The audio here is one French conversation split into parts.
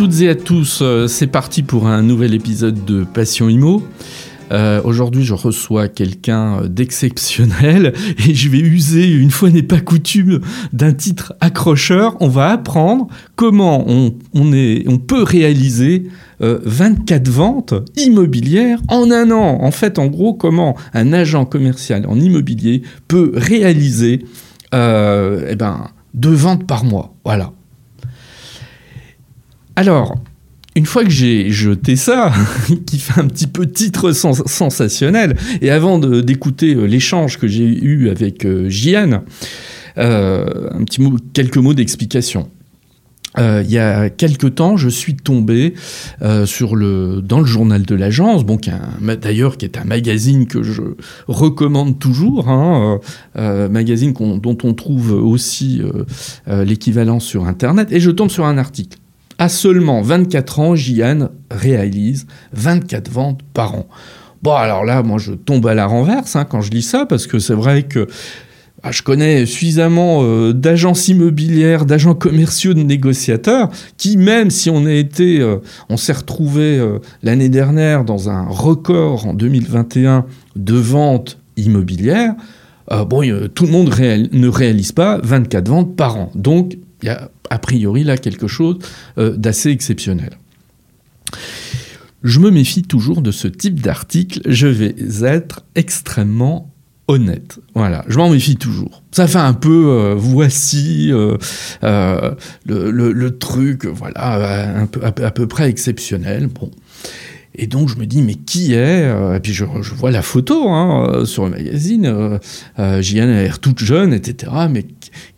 toutes et à tous, euh, c'est parti pour un nouvel épisode de Passion Imo. Euh, aujourd'hui, je reçois quelqu'un d'exceptionnel et je vais user, une fois n'est pas coutume, d'un titre accrocheur. On va apprendre comment on peut réaliser 24 euh, ventes immobilières en un an. En fait, en gros, comment un agent commercial en immobilier peut réaliser eh ben, deux ventes par mois. Voilà. Alors, une fois que j'ai jeté ça, qui fait un petit peu titre sensationnel, et avant d'écouter euh, l'échange que j'ai eu avec euh, euh, un petit mot, quelques mots d'explication. Euh, il y a quelque temps, je suis tombé sur le, dans le journal de l'agence, d'ailleurs qui est un magazine que je recommande toujours, hein, magazine dont on trouve aussi l'équivalent sur Internet, et je tombe sur un article à seulement 24 ans, Jian réalise 24 ventes par an. Bon, alors là, moi, je tombe à la renverse hein, quand je lis ça, parce que c'est vrai que ah, je connais suffisamment euh, d'agences immobilières, d'agents commerciaux, de négociateurs, qui, même si on a été, euh, on s'est retrouvé euh, l'année dernière dans un record en 2021 de ventes immobilières, bon, tout le monde ne réalise pas 24 ventes par an. Donc, il y a a priori là quelque chose euh, d'assez exceptionnel. Je me méfie toujours de ce type d'article, je vais être extrêmement honnête. Voilà, je m'en méfie toujours. Ça fait un peu euh, voici euh, le, le, voilà, peu, à, peu près exceptionnel. Bon. Et donc je me dis, mais qui est euh, Et puis je, vois la photo hein, euh, sur le magazine, euh, euh a l'air toute jeune, etc. Mais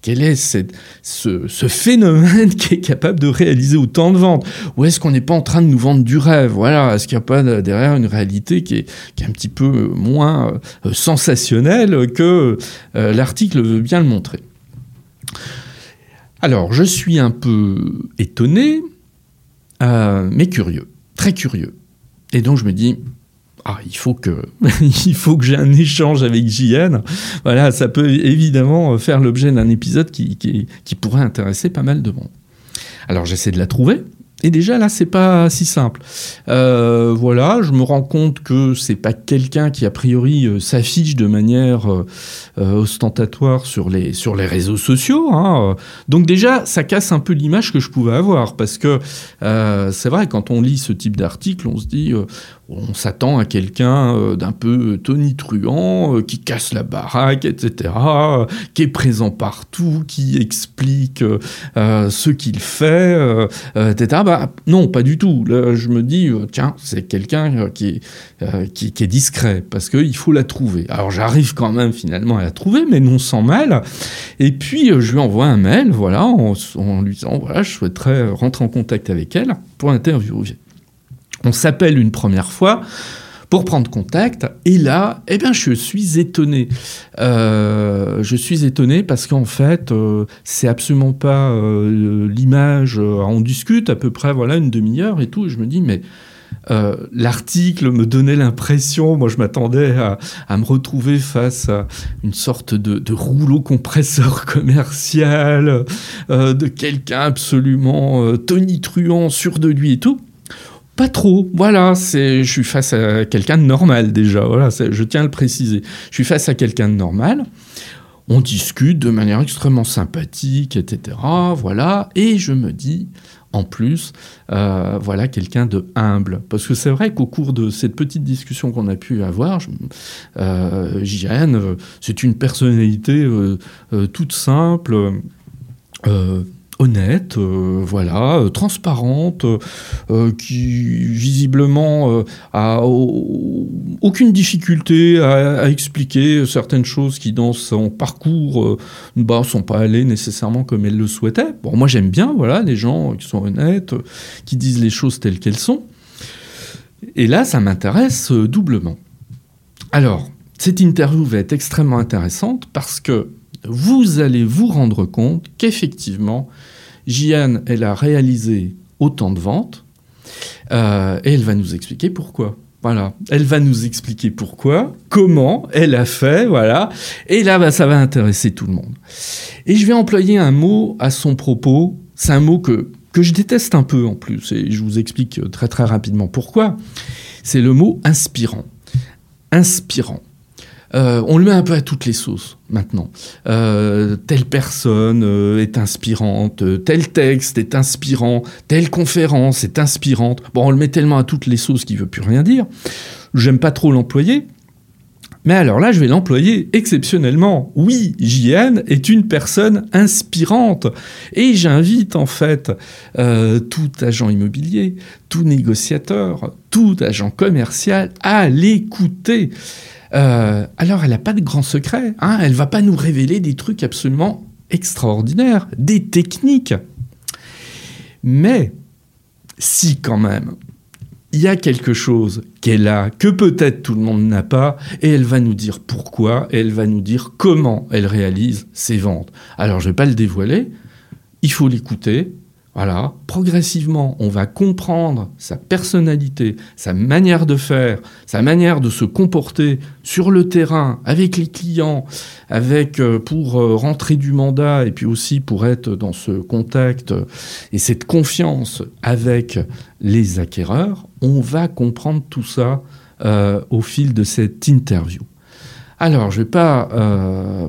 quel est ce, phénomène qui est capable de réaliser autant de ventes? Ou est-ce qu'on n'est pas en train de nous vendre du rêve? Voilà, est-ce qu'il n'y a pas derrière une réalité qui est, qui est un petit peu moins sensationnelle que l'article veut bien le montrer? Alors, je suis un peu étonné, mais curieux, très curieux. Et donc je me dis, ah, il faut que, que j'ai un échange avec JN. Voilà, ça peut évidemment faire l'objet d'un épisode qui, qui, pourrait intéresser pas mal de monde. Alors j'essaie de la trouver. Et déjà là, c'est pas si simple. Euh, voilà, je me rends compte que c'est pas quelqu'un qui a priori euh, s'affiche de manière euh, ostentatoire sur les réseaux sociaux. Hein. Donc déjà, ça casse un peu l'image que je pouvais avoir parce que c'est vrai quand on lit ce type d'article, on se dit on s'attend à quelqu'un euh, d'un peu tonitruant, euh, qui casse la baraque, etc., qui est présent partout, qui explique euh, ce qu'il fait, etc. Bah, non, pas du tout. Là, je me dis, tiens, c'est quelqu'un qui, qui, est discret, parce qu'il faut la trouver. Alors j'arrive quand même finalement à la trouver, mais non sans mal. Et puis je lui envoie un mail, voilà, en, en lui disant, voilà, je souhaiterais rentrer en contact avec elle pour interviewer. On s'appelle une première fois pour prendre contact. Et là, eh bien, je suis étonné. Euh, je suis étonné parce qu'en fait, euh, c'est absolument pas euh, l'image. on discute à peu près, voilà, une demi-heure et tout. Et je me dis, mais l'article me donnait l'impression, moi je m'attendais à, me retrouver face à une sorte de, de rouleau compresseur commercial, de quelqu'un absolument tonitruant, sûr de lui et tout. Trop, voilà, c'est, je suis face à quelqu'un de normal déjà, voilà, je tiens à le préciser. Je suis face à quelqu'un de normal, on discute de manière extrêmement sympathique, etc. Voilà, et je me dis, en plus, euh, voilà quelqu'un de humble. Parce que c'est vrai qu'au cours de cette petite discussion qu'on a pu avoir, euh, euh, c'est une personnalité euh, toute simple honnête, euh, voilà, euh, transparente, euh, qui visiblement a aucune difficulté à, expliquer certaines choses qui dans son parcours ne bah, sont pas allées nécessairement comme elle le souhaitait. Bon, moi j'aime bien, voilà, les gens qui sont honnêtes, qui disent les choses telles qu'elles sont. Et là, ça m'intéresse doublement. Alors, cette interview va être extrêmement intéressante parce que vous allez vous rendre compte qu'effectivement, Jeanne, elle a réalisé autant de ventes, euh, et elle va nous expliquer pourquoi. Voilà, elle va nous expliquer pourquoi, comment elle a fait, voilà. Et là, bah, ça va intéresser tout le monde. Et je vais employer un mot à son propos. C'est un mot que, que je déteste un peu en plus, et je vous explique très très rapidement pourquoi. C'est le mot inspirant. Inspirant. Euh, on le met un peu à toutes les sauces maintenant. Euh, telle personne euh, est inspirante, tel texte est inspirant, telle conférence est inspirante. Bon, on le met tellement à toutes les sauces qu'il veut plus rien dire. J'aime pas trop l'employer. Mais alors là, je vais l'employer exceptionnellement. Oui, JN est une personne inspirante. Et j'invite en fait tout agent immobilier, tout négociateur, tout agent commercial à l'écouter. Euh, alors, elle n'a pas de grand secret. Hein elle va pas nous révéler des trucs absolument extraordinaires, des techniques. Mais, si quand même, il y a quelque chose qu'elle a, que peut-être tout le monde n'a pas, et elle va nous dire pourquoi, et elle va nous dire comment elle réalise ses ventes. Alors, je ne vais pas le dévoiler, il faut l'écouter, voilà, progressivement, on va comprendre sa personnalité, sa manière de faire, sa manière de se comporter sur le terrain, avec les clients, avec euh, pour euh, rentrer du mandat et puis aussi pour être dans ce contact et cette confiance avec les acquéreurs. On va comprendre tout ça euh, au fil de cette interview. Alors, je ne vais pas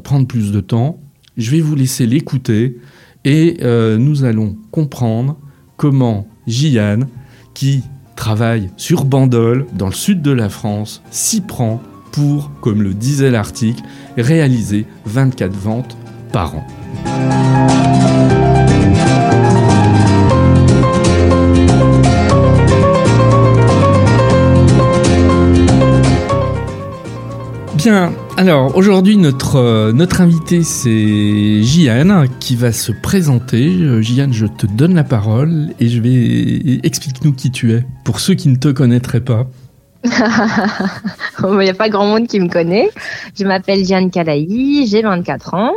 prendre plus de temps. Je vais vous laisser l'écouter et euh, nous allons comprendre comment Jian, qui travaille sur Bandol, dans le sud de la France, s'y prend pour, comme le disait l'article, réaliser 24 ventes par an. Bien, alors aujourd'hui notre, euh, notre invité c'est Jian qui va se présenter. Euh, Jian, je te donne la parole et je vais explique-nous qui tu es pour ceux qui ne te connaîtraient pas. Il n'y a pas grand monde qui me connaît. Je m'appelle Jeanne Calaï, j'ai 24 ans.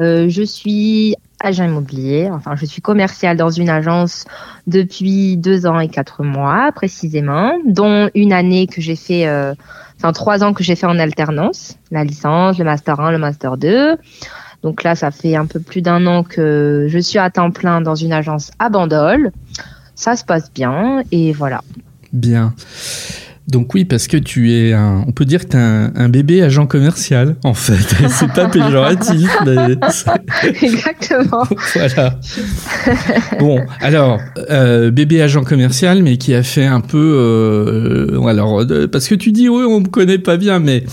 Euh, je suis agent immobilier, enfin je suis commercial dans une agence depuis deux ans et quatre mois précisément, dont une année que j'ai fait Enfin, trois ans que j'ai fait en alternance, la licence, le master 1, le master 2. Donc là, ça fait un peu plus d'un an que je suis à temps plein dans une agence à Bandol. Ça se passe bien et voilà. Bien. Donc oui, parce que tu es un, on peut dire que tu es un, bébé agent commercial, en fait. C'est pas péjoratif, mais Exactement. voilà. Bon, alors, euh, bébé agent commercial, mais qui a fait un peu... Euh, alors, euh, parce que tu dis, oui, on me connaît pas bien, mais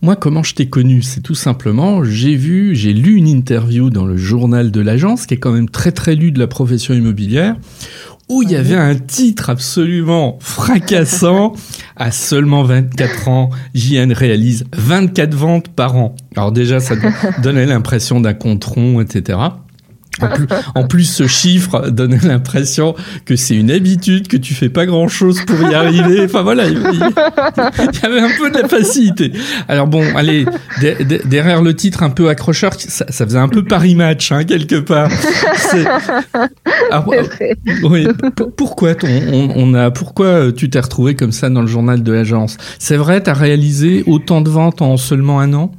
moi, comment je t'ai connu? C'est tout simplement, j'ai vu, j'ai lu une interview dans le journal de l'agence, qui est quand même très très lu de la profession immobilière, où il y avait un titre absolument fracassant. À seulement 24 ans, JN réalise 24 ventes par an. Alors déjà, ça donnait l'impression d'un contron, etc. En plus, ce chiffre donnait l'impression que c'est une habitude, que tu fais pas grand chose pour y arriver. Enfin voilà, il, y avait un peu de la facilité. Alors bon, allez, derrière le titre un peu accrocheur, ça, faisait un peu Paris Match, hein, quelque part. oui, pourquoi on, a, pourquoi tu t'es retrouvé comme ça dans le journal de l'agence? C'est vrai, tu as réalisé autant de ventes en seulement un an?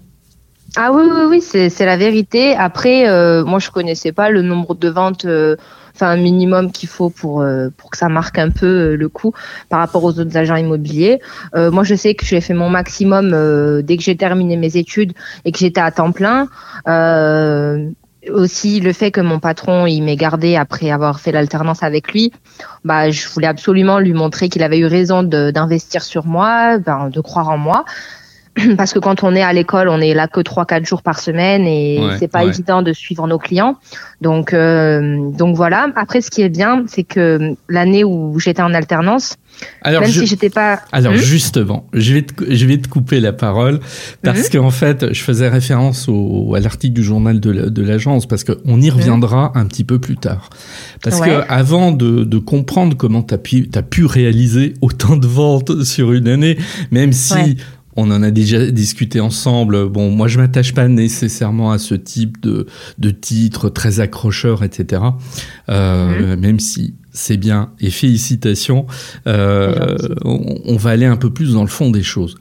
Ah oui, oui, oui, c'est la vérité. Après, euh, moi, je connaissais pas le nombre de ventes, euh, enfin, minimum qu'il faut pour, euh, pour que ça marque un peu le coup par rapport aux autres agents immobiliers. moi, je sais que j'ai fait mon maximum dès que j'ai terminé mes études et que j'étais à temps plein. aussi, le fait que mon patron, il m'ait gardé après avoir fait l'alternance avec lui, bah, je voulais absolument lui montrer qu'il avait eu raison d'investir sur moi, ben, de croire en moi. parce que quand on est à l'école, on est là que 3-4 jours par semaine et c'est pas évident de suivre nos clients. Donc, euh, donc voilà. Après, ce qui est bien, c'est que l'année où j'étais en alternance, alors, même si j'étais pas. Alors hmm? justement, je vais te, je vais te couper la parole parce hmm? qu'en fait, je faisais référence au, à l'article du journal de l'agence parce qu'on y hmm? reviendra un petit peu plus tard. Parce que avant de, de comprendre comment tu as pu, as pu réaliser autant de ventes sur une année, même si on en a déjà discuté ensemble. Bon, moi, je m'attache pas nécessairement à ce type de, de titre très accrocheur, etc. Euh, mhm. Même si c'est bien et félicitations, euh, on, va aller un peu plus dans le fond des choses.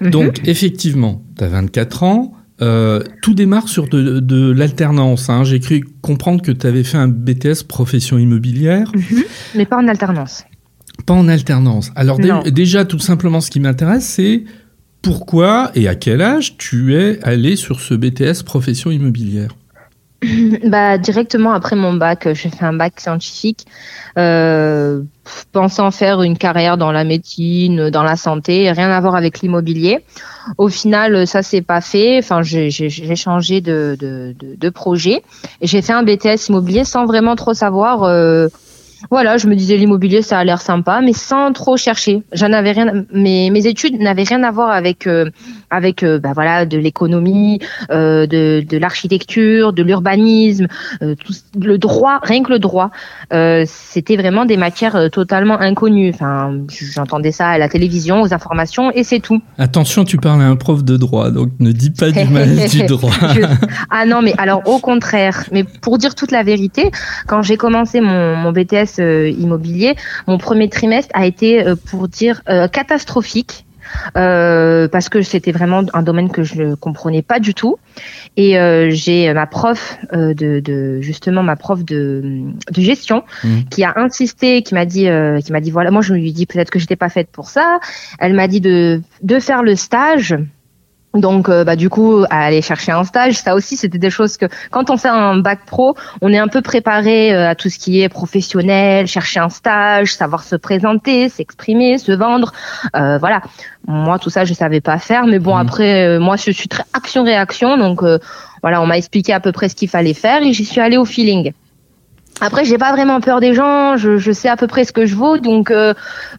Mhm. Donc, effectivement, tu as 24 ans. Euh, tout démarre sur de, l'alternance. Hein. J'ai cru comprendre que tu avais fait un BTS profession immobilière. Mhm. mais pas en alternance. Pas en alternance. Alors déjà, tout simplement, ce qui m'intéresse, c'est pourquoi et à quel âge tu es allé sur ce BTS profession immobilière? Bah, directement après mon bac, j'ai fait un bac scientifique, euh, pensant faire une carrière dans la médecine, dans la santé, rien à voir avec l'immobilier. Au final, ça s'est pas fait. Enfin, j'ai changé de, de, de, projet et j'ai fait un BTS immobilier sans vraiment trop savoir. Euh, voilà, je me disais l'immobilier, ça a l'air sympa, mais sans trop chercher. J'en avais rien. Mes, mes études n'avaient rien à voir avec euh, avec euh, bah voilà de l'économie, euh, de, de l'architecture, de l'urbanisme, le droit, rien que le droit. C'était vraiment des matières totalement inconnues. Enfin, j'entendais ça à la télévision, aux informations, et c'est tout. Attention, tu parles à un prof de droit, donc ne dis pas du mal du droit. Ah non, mais alors au contraire. Mais pour dire toute la vérité, quand j'ai commencé mon, mon BTS immobilier, mon premier trimestre a été pour dire catastrophique euh, parce que c'était vraiment un domaine que je ne comprenais pas du tout. Et euh, j'ai ma prof euh, de, de, justement ma prof de, de gestion mmh. qui a insisté, qui m'a dit, euh, qui m'a dit voilà, moi je lui dit peut-être que j'étais pas faite pour ça. Elle m'a dit de de faire le stage donc, euh, bah, du coup, à aller chercher un stage, ça aussi, c'était des choses que, quand on fait un bac pro, on est un peu préparé euh, à tout ce qui est professionnel, chercher un stage, savoir se présenter, s'exprimer, se vendre. Euh, voilà. Moi, tout ça, je savais pas faire, mais bon, mmh. après, moi, je suis très action-réaction, donc voilà, on m'a expliqué à peu près ce qu'il fallait faire et j'y suis allée au feeling. Après, j'ai pas vraiment peur des gens, je, je, sais à peu près ce que je vaux, donc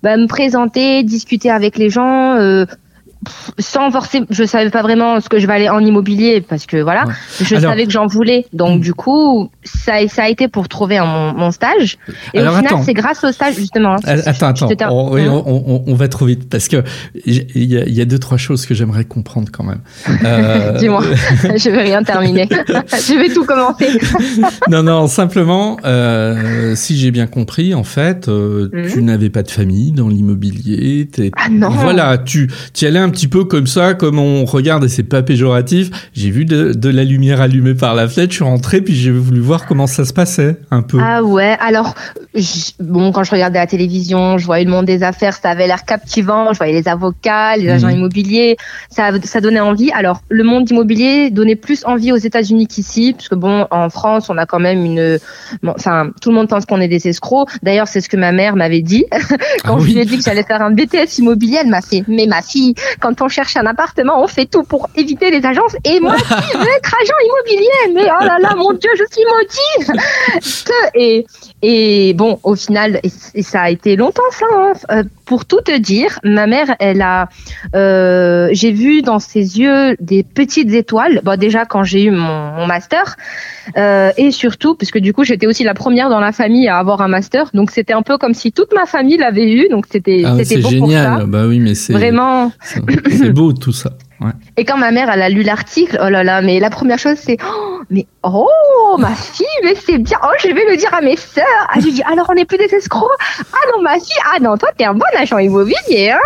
bah, me présenter, discuter avec les gens, sans forcément, je savais pas vraiment ce que je vais aller en immobilier parce que voilà, je savais que j'en voulais. Donc hmm. du coup, ça, ça a été pour trouver mon, mon stage. Et au final, c'est grâce au stage justement. Hein. Attends, attends, on, oui, hein on, on, va trop vite parce que il y, a, y a deux trois choses que j'aimerais comprendre quand même. Euh... Dis-moi, je vais rien terminer. je vais tout commencer. non, non, simplement, euh, si j'ai bien compris, en fait, euh, hmm. tu n'avais pas de famille dans l'immobilier. Ah non. Voilà, tu, tu allais un petit peu comme ça, comme on regarde, et c'est pas péjoratif. J'ai vu de, la lumière allumée par la fenêtre, je suis rentré, puis j'ai voulu voir comment ça se passait, un peu. Ah ouais, alors, bon, quand je regardais la télévision, je voyais le monde des affaires, ça avait l'air captivant, je voyais les avocats, les agents mhm. immobiliers, ça, ça donnait envie. Alors, le monde immobilier donnait plus envie aux États-Unis qu'ici, parce que bon, en France, on a quand même une, enfin, tout le monde pense qu'on est des escrocs. D'ailleurs, c'est ce que ma mère m'avait dit quand ah je lui ai dit que j'allais faire un BTS immobilier. Elle m'a fait, mais ma fille, quand on cherche un appartement, on fait tout pour éviter les agences. Et moi aussi, je veux être agent immobilier. Mais oh là là, mon Dieu, je suis maudite. et, et bon, au final, et, ça a été longtemps ça. Hein. Euh, pour tout te dire, ma mère, elle a, euh, j'ai vu dans ses yeux des petites étoiles. Bon, déjà quand j'ai eu mon, master, euh, et surtout parce que du coup j'étais aussi la première dans la famille à avoir un master, donc c'était un peu comme si toute ma famille l'avait eu, donc c'était ah, c'était beau génial. Pour ça. Bah oui, mais c'est vraiment c'est beau tout ça. Et quand ma mère, elle a lu l'article, oh là là, mais la première chose, c'est, oh, mais oh, ma fille, mais c'est bien, oh, je vais le dire à mes sœurs. Ah, je dis, alors on n'est plus des escrocs. Ah non, ma fille, ah non, toi, t'es un bon agent immobilier, hein.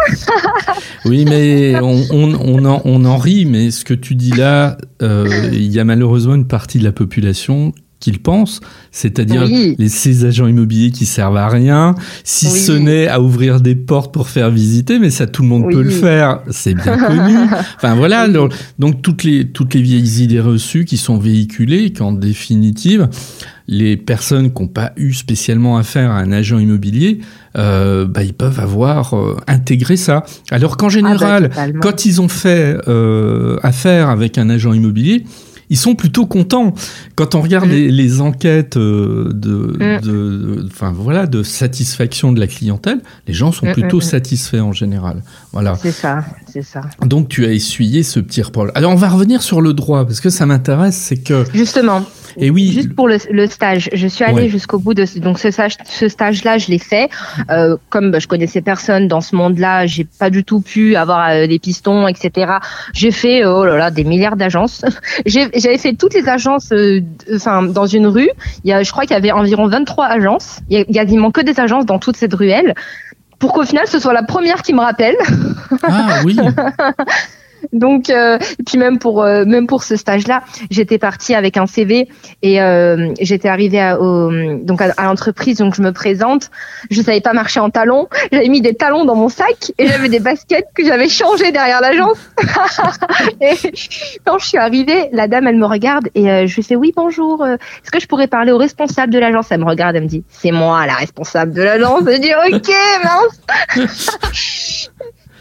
oui, mais on, on, en, on en rit, mais ce que tu dis là, euh, il y a malheureusement une partie de la population qu'ils pensent, c'est-à-dire les, ces agents immobiliers qui servent à rien, si ce n'est à ouvrir des portes pour faire visiter, mais ça tout le monde peut le faire, c'est bien connu. Enfin voilà, donc toutes les toutes les vieilles idées reçues qui sont véhiculées, qu'en définitive les personnes qui n'ont pas eu spécialement affaire à un agent immobilier, euh, bah, ils peuvent avoir euh, intégré ça. Alors qu'en ah, bah, général, quand ils ont fait euh, affaire avec un agent immobilier, ils sont plutôt contents. Quand on regarde mm. les, enquêtes euh, mm. de, enfin voilà, de satisfaction de la clientèle, les gens sont mm, plutôt satisfaits en général. Voilà. C'est ça. C'est ça. Donc tu as essuyé ce petit reproche. Alors on va revenir sur le droit parce que ça m'intéresse, c'est que justement. Et oui. Juste pour le, stage, je suis allée jusqu'au bout de donc ce stage, ce stage-là, je l'ai fait. Euh, comme bah, je connaissais personne dans ce monde-là, j'ai pas du tout pu avoir euh, des pistons, etc. J'ai fait oh là là des milliards d'agences. J'avais fait toutes les agences, euh, enfin dans une rue. Il y a, je crois qu'il y avait environ 23 agences. Il y a quasiment que des agences dans toute cette ruelle pour qu'au final ce soit la première qui me rappelle. Ah oui. Donc, euh, puis même pour euh, même pour ce stage-là, j'étais partie avec un CV et euh, j'étais arrivée à, au, donc à, l'entreprise, donc je me présente. Je savais pas marcher en talons. J'avais mis des talons dans mon sac et j'avais des baskets que j'avais changées derrière l'agence. et quand je suis arrivée, la dame, elle me regarde et euh, je lui fais oui bonjour. Euh, est-ce que je pourrais parler au responsable de l'agence? Elle me regarde, elle me dit c'est moi la responsable de l'agence. Je dis ok mince.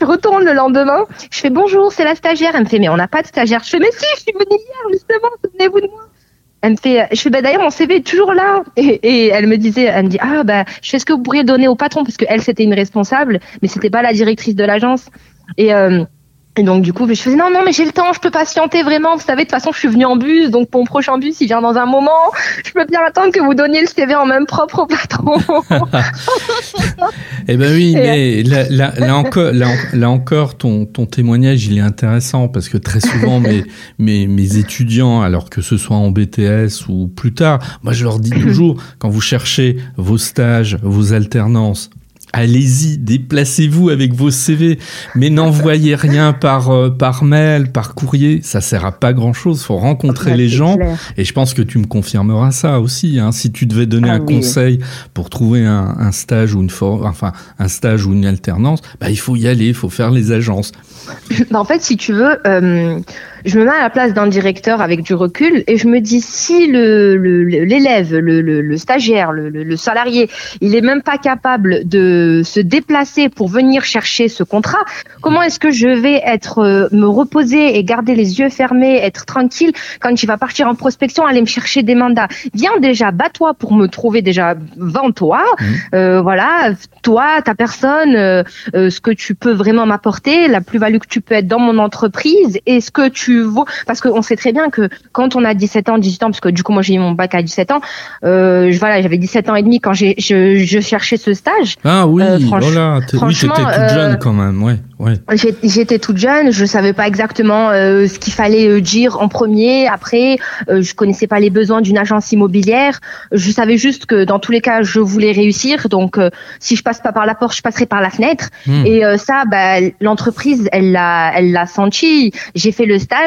Je retourne le lendemain, je fais bonjour, c'est la stagiaire. Elle me fait mais on n'a pas de stagiaire. Je fais mais si, je suis venue hier justement, souvenez-vous de moi. Elle me fait, je fais bah d'ailleurs mon CV est toujours là. Et, elle me disait, elle me dit ah bah je fais ce que vous pourriez donner au patron parce que elle c'était une responsable, mais c'était pas la directrice de l'agence. Et euh, et donc du coup, je faisais non non mais j'ai le temps, je peux patienter vraiment. Vous savez de toute façon, je suis venue en bus, donc mon prochain bus il vient dans un moment. Je peux bien attendre que vous donniez le CV en même propre au patron. eh ben oui, mais là, là, là, encore, là, encore, ton, ton témoignage il est intéressant parce que très souvent mes, mes mes étudiants, alors que ce soit en BTS ou plus tard, moi je leur dis toujours quand vous cherchez vos stages, vos alternances allez-y, déplacez-vous avec vos CV, mais n'envoyez rien par euh, par mail, par courrier, ça sert à pas grand-chose. Faut rencontrer les gens, et je pense que tu me confirmeras ça aussi. Hein. Si tu devais donner ah un conseil pour trouver un, stage ou une enfin un stage ou une alternance, bah il faut y aller, il faut faire les agences. Bah, en fait, si tu veux. Euh je me mets à la place d'un directeur avec du recul et je me dis si le l'élève, le, le, le, stagiaire, le, le, salarié, il est même pas capable de se déplacer pour venir chercher ce contrat, comment est-ce que je vais être euh, me reposer et garder les yeux fermés, être tranquille quand il va partir en prospection, aller me chercher des mandats? Viens déjà, bats-toi pour me trouver déjà, vends-toi, mmh. euh, voilà, toi, ta personne, euh, euh, ce que tu peux vraiment m'apporter, la plus-value que tu peux être dans mon entreprise et ce que tu parce qu'on sait très bien que quand on a 17 ans, 18 ans, parce que du coup moi j'ai eu mon bac à 17 ans, euh, voilà, j'avais 17 ans et demi quand j'ai je, je cherchais ce stage. Ah oui, euh, voilà, oui, t'étais toute jeune euh, quand même, ouais. Ouais. J'étais toute jeune, je savais pas exactement euh, ce qu'il fallait euh, dire en premier. Après, euh, je connaissais pas les besoins d'une agence immobilière. Je savais juste que dans tous les cas, je voulais réussir. Donc, si je passe pas par la porte, je passerai par la fenêtre. Hmm. Et ça, bah, l'entreprise, elle l'a, elle l'a senti. J'ai fait le stage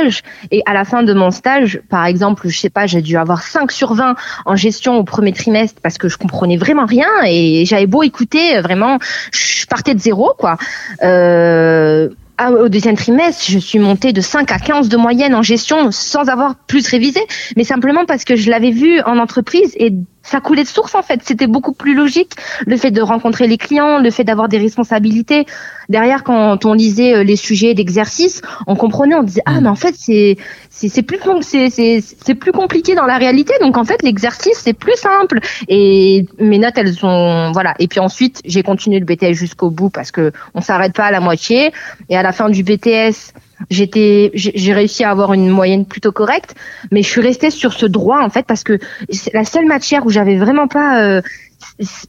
et à la fin de mon stage, par exemple, je sais pas, j'ai dû avoir 5 sur 20 en gestion au premier trimestre parce que je comprenais vraiment rien et j'avais beau écouter, vraiment, je partais de zéro, quoi. Euh, euh, au deuxième trimestre, je suis montée de 5 à 15 de moyenne en gestion sans avoir plus révisé, mais simplement parce que je l'avais vu en entreprise et ça coulait de source en fait. C'était beaucoup plus logique le fait de rencontrer les clients, le fait d'avoir des responsabilités. Derrière, quand on lisait euh, les sujets d'exercice, on comprenait, on disait ah mm. mais en fait c'est c'est plus c'est c'est plus compliqué dans la réalité. Donc en fait l'exercice c'est plus simple. Et mes notes elles sont voilà. Et puis ensuite j'ai continué le BTS jusqu'au bout parce que on s'arrête pas à la moitié. Et à la fin du BTS j'étais j'ai réussi à avoir une moyenne plutôt correcte mais je suis restée sur ce droit en fait parce que la seule matière où j'avais vraiment pas euh,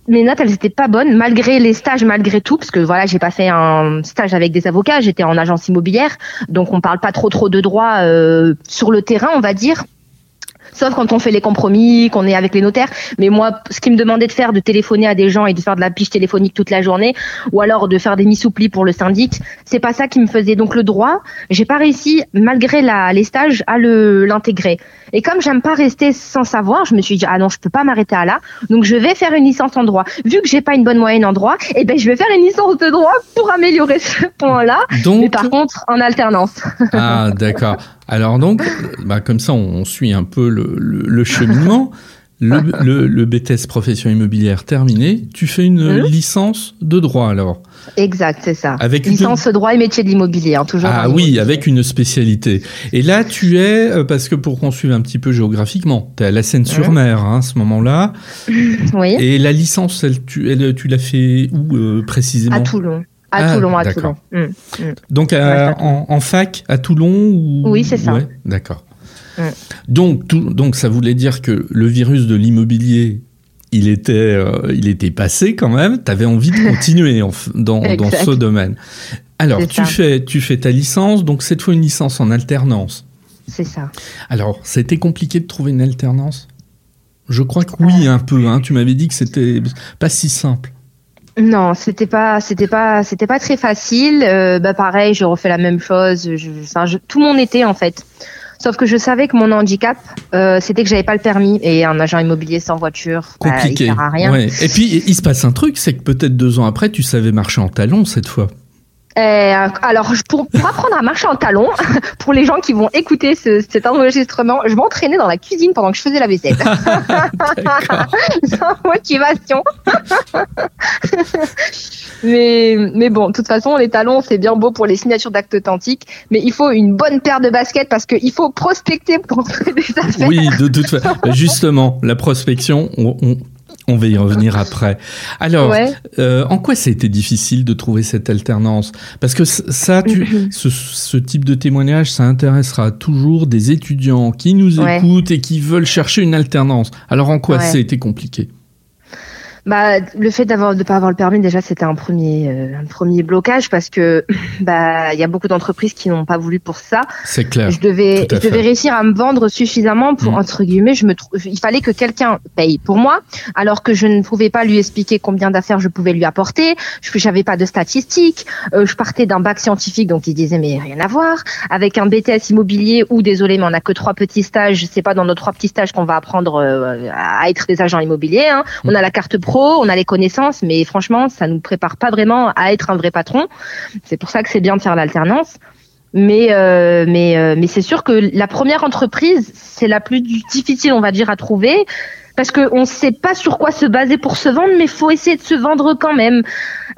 mes notes elles étaient pas bonnes malgré les stages malgré tout parce que voilà j'ai pas fait un stage avec des avocats j'étais en agence immobilière donc on parle pas trop trop de droit euh, sur le terrain on va dire sauf quand on fait les compromis, qu'on est avec les notaires. Mais moi, ce qui me demandait de faire, de téléphoner à des gens et de faire de la piche téléphonique toute la journée, ou alors de faire des missouplis pour le syndic, c'est pas ça qui me faisait. Donc le droit, j'ai pas réussi, malgré la, les stages, à le l'intégrer. Et comme j'aime pas rester sans savoir, je me suis dit ah non, je peux pas m'arrêter à là. Donc je vais faire une licence en droit. Vu que j'ai pas une bonne moyenne en droit, eh ben je vais faire une licence de droit pour améliorer ce point-là. Donc... Mais par contre en alternance. Ah d'accord. Alors donc, bah comme ça, on, suit un peu le, cheminement. Le, le, BTS profession immobilière terminé, tu fais une mmh. licence de droit alors Exact, c'est ça. Avec licence droit et métier de l'immobilier, hein, toujours. Ah oui, avec une spécialité. Et là, tu es, euh, parce que pour qu'on suive un petit peu géographiquement, tu es à la Seine-sur-Mer hein, à ce moment-là. Oui. Et la licence, elle, tu, elle, tu l'as fait où euh, précisément? À Toulon. À Ah, Toulon, à. Toulon. Mm, mm. Donc à- en, en fac à Toulon ou... Oui, c'est ça. Ouais, d'accord. Mm. Donc, tout- donc ça voulait dire que le virus de l'immobilier, il était, euh, il était passé quand même. Tu avais envie de continuer en dans, ce domaine. Alors, tu ça. fais, tu fais ta licence, donc cette fois une licence en alternance. C'est ça. Alors, c'était compliqué de trouver une alternance? Je crois que oui, un peu. Hein. Tu m'avais dit que c'était pas si simple. Non, c'était pas, c'était pas, c'était pas très facile. Euh, bah pareil, je refais la même chose. Je, enfin, je- tout mon été en fait. Sauf que je savais que mon handicap, euh, c'était que j'avais pas le permis et un agent immobilier sans voiture, bah, il Compliqué. sert à rien. Ouais. Et puis, il se passe un truc, c'est que peut-être deux ans après, tu savais marcher en talons cette fois. Euh, alors, pour, pour apprendre à marcher en talons, pour les gens qui vont écouter ce- cet enregistrement, je m'entraînais dans la cuisine pendant que je faisais la vaisselle. Sans motivation. mais, mais bon, de toute façon, les talons, c'est bien beau pour les signatures d'actes authentiques, mais il faut une bonne paire de baskets parce qu'il faut prospecter pour trouver des affaires. Oui, de toute façon. Justement, la prospection, on, on- on va y revenir après. Alors, Ouais. euh, en quoi ça a été difficile de trouver cette alternance? Parce que ça, tu, ce, ce type de témoignage, ça intéressera toujours des étudiants qui nous Ouais. écoutent et qui veulent chercher une alternance. Alors, en quoi Ouais. ça a été compliqué? Bah, le fait d'avoir de pas avoir le permis déjà c'était un premier euh, un premier blocage parce que bah il y a beaucoup d'entreprises qui n'ont pas voulu pour ça. C'est clair. Je devais je devais réussir à me vendre suffisamment pour Mm. entre guillemets je me il fallait que quelqu'un paye pour moi alors que je ne pouvais pas lui expliquer combien d'affaires je pouvais lui apporter. Je j'avais pas de statistiques. Euh, je partais d'un bac scientifique donc il disait mais rien à voir avec un BTS immobilier où désolé mais on a que trois petits stages. C'est pas dans nos trois petits stages qu'on va apprendre euh, à être des agents immobiliers. hein. On a la carte pro, on a les connaissances, mais franchement, ça nous prépare pas vraiment à être un vrai patron. C'est pour ça que c'est bien de faire l'alternance. Mais euh, mais euh, mais c'est sûr que la première entreprise, c'est la plus difficile, on va dire, à trouver. Parce qu'on ne sait pas sur quoi se baser pour se vendre, mais il faut essayer de se vendre quand même.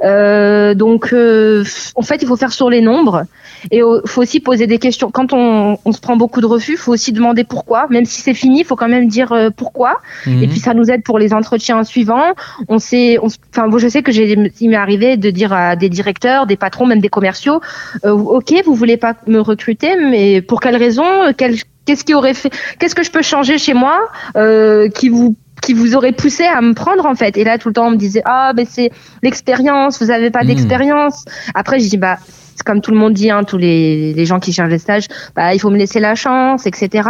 Euh, donc, euh, en fait, il faut faire sur les nombres. Et il faut aussi poser des questions. Quand on, on se prend beaucoup de refus, il faut aussi demander pourquoi. Même si c'est fini, il faut quand même dire euh, pourquoi. Et Mhm. puis ça nous aide pour les entretiens suivants. On sait, enfin, moi je sais que j'ai, il m'est arrivé de dire à des directeurs, des patrons, même des commerciaux, ok, vous voulez pas me recruter, mais pour quelle raison Quel- Qu'est-ce qui aurait fait Qu'est-ce que je peux changer chez moi euh, qui vous qui vous aurait poussé à me prendre en fait? Et là tout le temps on me disait ah ben c'est l'expérience, vous avez pas Mhm. d'expérience. Après je dis bah c'est comme tout le monde dit, hein, tous les, les gens qui cherchent des stages, bah il faut me laisser la chance, etc.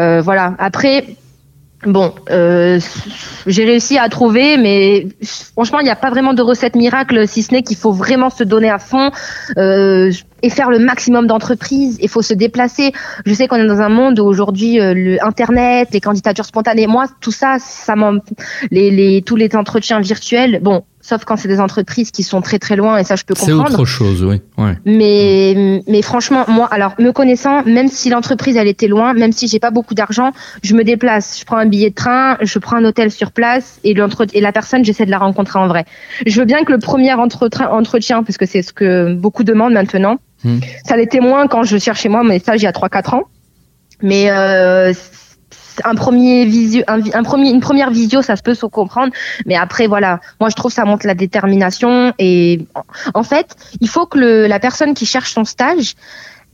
Euh, voilà. Après, Bon, euh, j'ai réussi à trouver, mais franchement, il n'y a pas vraiment de recette miracle, si ce n'est qu'il faut vraiment se donner à fond euh, et faire le maximum d'entreprises. Il faut se déplacer. Je sais qu'on est dans un monde où aujourd'hui, euh, Internet, les candidatures spontanées, moi, tout ça, ça les, les, tous les entretiens virtuels. Bon, sauf quand c'est des entreprises qui sont très très loin, et ça, je peux C'est comprendre. autre chose, oui. Ouais. Mais, mais franchement, moi, alors, me connaissant, même si l'entreprise, elle était loin, même si j'ai pas beaucoup d'argent, je me déplace. Je prends un billet de train, je prends un hôtel sur place et, l'entre- et la personne, j'essaie de la rencontrer en vrai. Je veux bien que le premier entretien, entretien parce que c'est ce que beaucoup demandent maintenant, Hmm. ça l'était moins quand je cherchais moi mes stages il y a 3-4 ans. Mais euh, c'est un premier visio, un, une première visio, ça se peut se comprendre. Mais après, voilà, moi je trouve ça montre la détermination. Et en fait, il faut que la personne qui cherche son stage,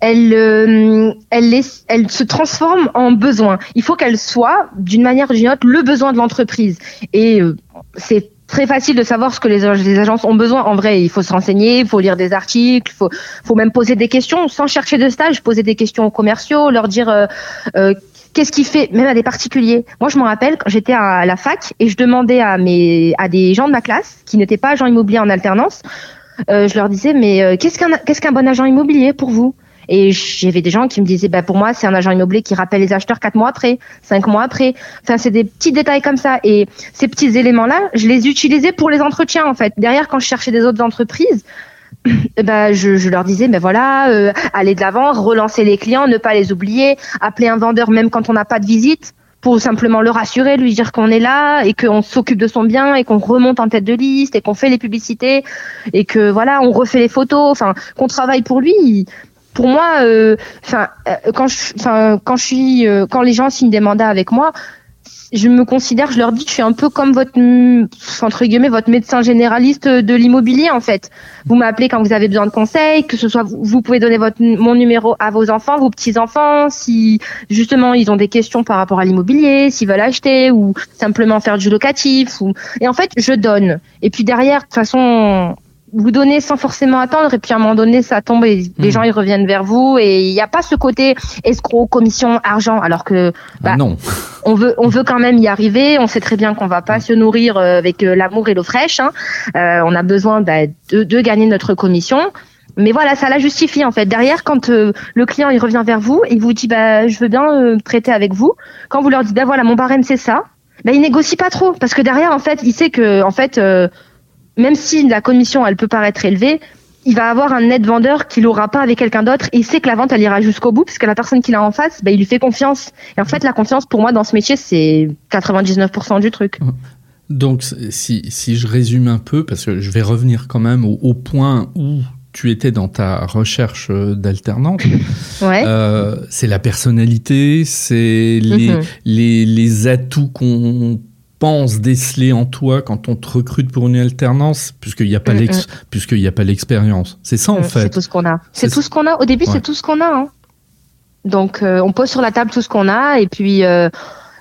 elle, euh, elle, se transforme en besoin. Il faut qu'elle soit, d'une manière ou d'une autre, le besoin de l'entreprise. Et euh, c'est très facile de savoir ce que les, agences ont besoin. En vrai, il faut se renseigner, il faut lire des articles, il faut, même poser des questions sans chercher de stage, poser des questions aux commerciaux, leur dire euh, qu'est-ce qui fait, même à des particuliers. Moi, je me rappelle quand j'étais à la fac et je demandais à mes, à des gens de ma classe qui n'étaient pas agents immobiliers en alternance, euh, je leur disais mais euh, qu'est-ce qu'un qu'est-ce qu'un bon agent immobilier pour vous? Et j'avais des gens qui me disaient, bah, pour moi, c'est un agent immobilier qui rappelle les acheteurs quatre mois après, cinq mois après. Enfin, c'est des petits détails comme ça. Et ces petits éléments-là, je les utilisais pour les entretiens, en fait. Derrière, quand je cherchais des autres entreprises, ben, je, je leur disais, ben voilà, euh, aller de l'avant, relancer les clients, ne pas les oublier, appeler un vendeur même quand on n'a pas de visite pour simplement le rassurer, lui dire qu'on est là et qu'on s'occupe de son bien et qu'on remonte en tête de liste et qu'on fait les publicités et que voilà, on refait les photos, enfin, qu'on travaille pour lui. Pour moi, euh, euh, quand je, quand je suis, euh, quand les gens signent des mandats avec moi, je me considère, je leur dis je suis un peu comme votre, entre guillemets, votre médecin généraliste de l'immobilier, en fait. Vous m'appelez quand vous avez besoin de conseils, que ce soit, vous pouvez donner votre, mon numéro à vos enfants, vos petits-enfants, si, justement, ils ont des questions par rapport à l'immobilier, s'ils veulent acheter ou simplement faire du locatif ou, et en fait, je donne. Et puis derrière, de toute façon, vous donnez sans forcément attendre et puis à un moment donné ça tombe et les hmm. gens ils reviennent vers vous et il n'y a pas ce côté escroc commission argent alors que bah, non on veut on veut quand même y arriver on sait très bien qu'on va pas se nourrir euh, avec euh, l'amour et l'eau fraîche hein. euh, on a besoin bah, de, de gagner notre commission mais voilà, ça la justifie en fait. Derrière, quand le client il revient vers vous il vous dit bah je veux bien traiter avec vous, quand vous leur dites bah voilà mon barème c'est ça, bah il négocie pas trop parce que derrière en fait il sait que en fait même si la commission, elle peut paraître élevée, il va avoir un net vendeur qu'il n'aura pas avec quelqu'un d'autre et il sait que la vente elle ira jusqu'au bout puisque la personne qu'il a en face ben, il lui fait confiance et en fait la confiance pour moi dans ce métier c'est 99% du truc donc si, si je résume un peu parce que je vais revenir quand même au, point où tu étais dans ta recherche euh, d'alternance, ouais. euh, c'est la personnalité, c'est les, mhm. les, les atouts qu'on pense déceler en toi quand on te recrute pour une alternance, puisqu'il n'y a pas mm, l'ex, mm. puisqu'il n'y a pas l'expérience. C'est ça en mm, fait. C'est tout ce qu'on a. C'est tout ce qu'on a. Au début, c'est tout ce qu'on a. Hein. Donc, euh, on pose sur la table tout ce qu'on a et puis. Euh,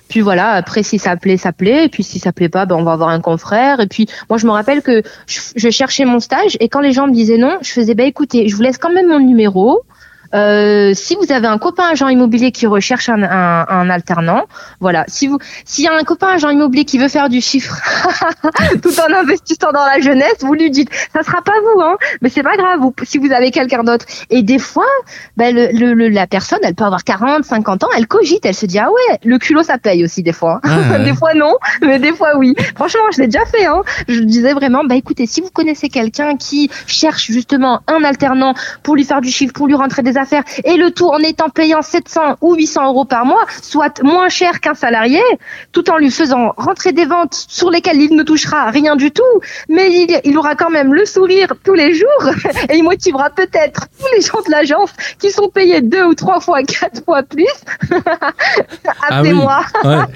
puis voilà, après si ça plaît, ça plaît. Et puis si ça plaît pas, ben on va avoir un confrère. Et puis moi je me rappelle que je, cherchais mon stage et quand les gens me disaient non, je faisais bah écoutez, je vous laisse quand même mon numéro. Euh, si vous avez un copain agent immobilier qui recherche un, un, un alternant, voilà. Si vous, s'il y a un copain agent immobilier qui veut faire du chiffre tout en investissant dans la jeunesse, vous lui dites, ça sera pas vous, hein, mais c'est pas grave. Vous, si vous avez quelqu'un d'autre. Et des fois, ben, le, le, la personne, elle peut avoir 40, 50 ans, elle cogite, elle se dit, ah ouais, le culot ça paye aussi des fois. Ah des fois non, mais des fois oui. Franchement, je l'ai déjà fait. Hein. Je disais vraiment, bah écoutez, si vous connaissez quelqu'un qui cherche justement un alternant pour lui faire du chiffre, pour lui rentrer des affaires et le tout en étant payant 700 ou 800 euros par mois, soit moins cher qu'un salarié, tout en lui faisant rentrer des ventes sur lesquelles il ne touchera rien du tout, mais il, aura quand même le sourire tous les jours et il motivera peut-être tous les gens de l'agence qui sont payés deux ou trois fois, quatre fois plus. Appelez-moi. Ah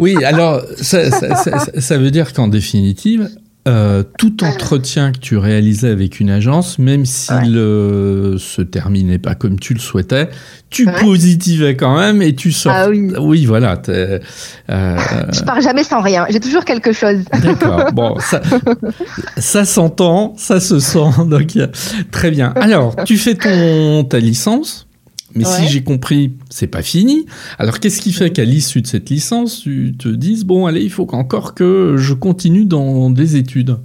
oui, oui, alors ça, ça veut dire qu'en définitive, euh, tout entretien que tu réalisais avec une agence, même s'il euh, se terminait pas comme tu le souhaitais, tu positivais quand même et tu sors. Ah oui. Oui, voilà. Euh... Je pars jamais sans rien. J'ai toujours quelque chose. D'accord. Bon, ça, ça s'entend, ça se sent. Donc très bien. Alors, tu fais ton ta licence. Mais si j'ai compris, c'est pas fini. Alors qu'est-ce qui fait qu'à l'issue de cette licence, tu te dises bon allez, il faut encore que je continue dans des études?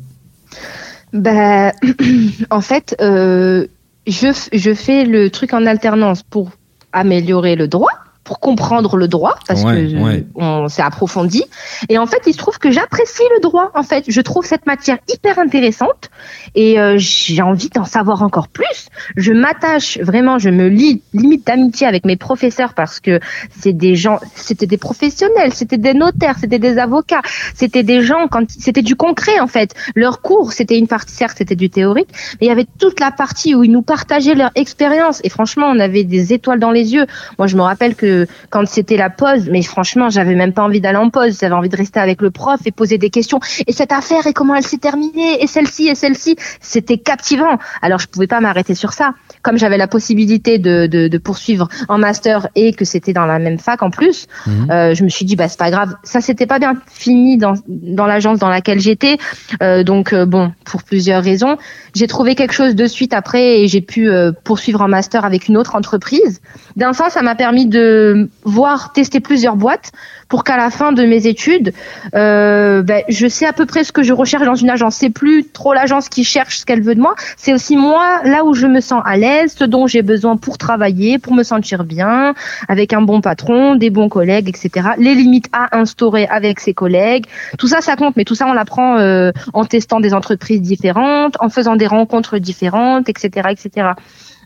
Ben, en fait, euh, je, je fais le truc en alternance pour améliorer le droit pour comprendre le droit parce que on s'est approfondi. Et en fait il se trouve que j'apprécie le droit en fait. Je trouve cette matière hyper intéressante. Et euh, j'ai envie d'en savoir encore plus. Je m'attache vraiment je me lie limite d'amitié avec mes professeurs parce que c'est des gens c'était des professionnels c'était des notaires c'était des avocats c'était des gens quand c'était du concret en fait. Leur cours c'était une partie certes c'était du théorique mais il y avait toute la partie où ils nous partageaient leur expérience. Et franchement on avait des étoiles dans les yeux. Moi je me rappelle que quand c'était la pause, mais franchement, j'avais même pas envie d'aller en pause. J'avais envie de rester avec le prof et poser des questions. Et cette affaire, et comment elle s'est terminée, et celle-ci, et celle-ci, c'était captivant. Alors, je pouvais pas m'arrêter sur ça. Comme j'avais la possibilité de, de, de, poursuivre en master et que c'était dans la même fac en plus, mhm. euh, je me suis dit, bah, c'est pas grave. Ça, c'était pas bien fini dans, dans l'agence dans laquelle j'étais. Euh, donc, euh, bon, pour plusieurs raisons. J'ai trouvé quelque chose de suite après et j'ai pu poursuivre en master avec une autre entreprise. D'un sens, ça m'a permis de voir tester plusieurs boîtes pour qu'à la fin de mes études, euh, ben, je sais à peu près ce que je recherche dans une agence. C'est plus trop l'agence qui cherche ce qu'elle veut de moi, c'est aussi moi là où je me sens à l'aise, ce dont j'ai besoin pour travailler, pour me sentir bien, avec un bon patron, des bons collègues, etc. Les limites à instaurer avec ses collègues, tout ça, ça compte, mais tout ça, on l'apprend euh, en testant des entreprises différentes, en faisant des rencontres différentes, etc., etc.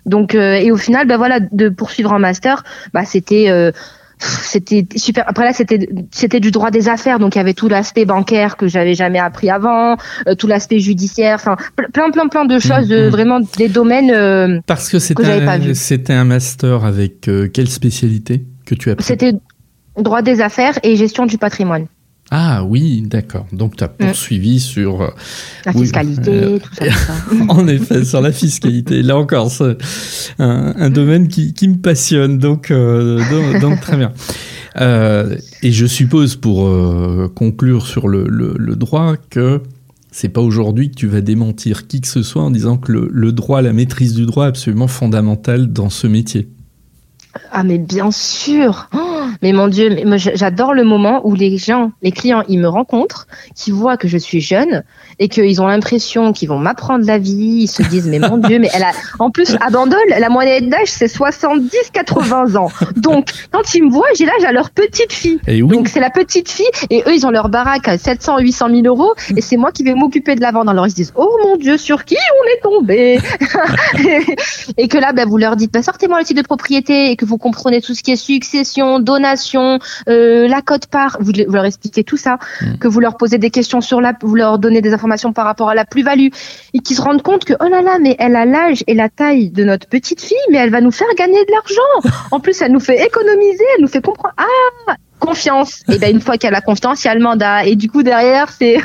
Donc euh, et au final, bah voilà, de poursuivre un master, bah c'était euh, c'était super. Après là, c'était c'était du droit des affaires, donc il y avait tout l'aspect bancaire que j'avais jamais appris avant, euh, tout l'aspect judiciaire, enfin plein plein plein de choses, mm, mm. vraiment des domaines. Parce que c'était un, c'était un master avec quelle spécialité que tu as C'était Droit des affaires et gestion du patrimoine. Ah oui, d'accord. Donc tu as poursuivi sur... euh, La Oui, fiscalité, euh, tout ça. tout ça. en effet, sur la fiscalité. Là encore, c'est un, un domaine qui, qui me passionne, donc, euh, donc, donc très bien. Euh, et je suppose, pour conclure sur le, le- le droit, que c'est pas aujourd'hui que tu vas démentir qui que ce soit en disant que le, le droit, la maîtrise du droit est absolument fondamentale dans ce métier. Ah mais bien sûr. Oh, mais mon Dieu, j'adore le moment où les gens, les clients, ils me rencontrent, qui voient que je suis jeune et qu'ils ont l'impression qu'ils vont m'apprendre la vie. Ils se disent mais mon Dieu, mais elle a. En plus, à Bandol, la moyenne d'âge c'est 70-80 ans. Donc quand ils me voient, j'ai l'âge à leur petite fille. Et oui, Donc c'est la petite fille et eux ils ont leur baraque à 700 800 000 euros et c'est moi qui vais m'occuper de la vendre. Alors ils se disent oh mon dieu sur qui on est tombé? Et que là bah, vous leur dites bah, sortez-moi le titre de propriété et que vous comprenez tout ce qui est succession, donation, euh, la cote part, vous, vous leur expliquez tout ça, Mm. que vous leur posez des questions sur la, vous leur donnez des informations par rapport à la plus-value et qu'ils se rendent compte que oh là là mais elle a l'âge et la taille de notre petite fille mais elle va nous faire gagner de l'argent. En plus elle nous fait économiser, elle nous fait comprendre ah confiance. Et ben une fois qu'elle a confiance, il y a le mandat. Et du coup derrière, c'est.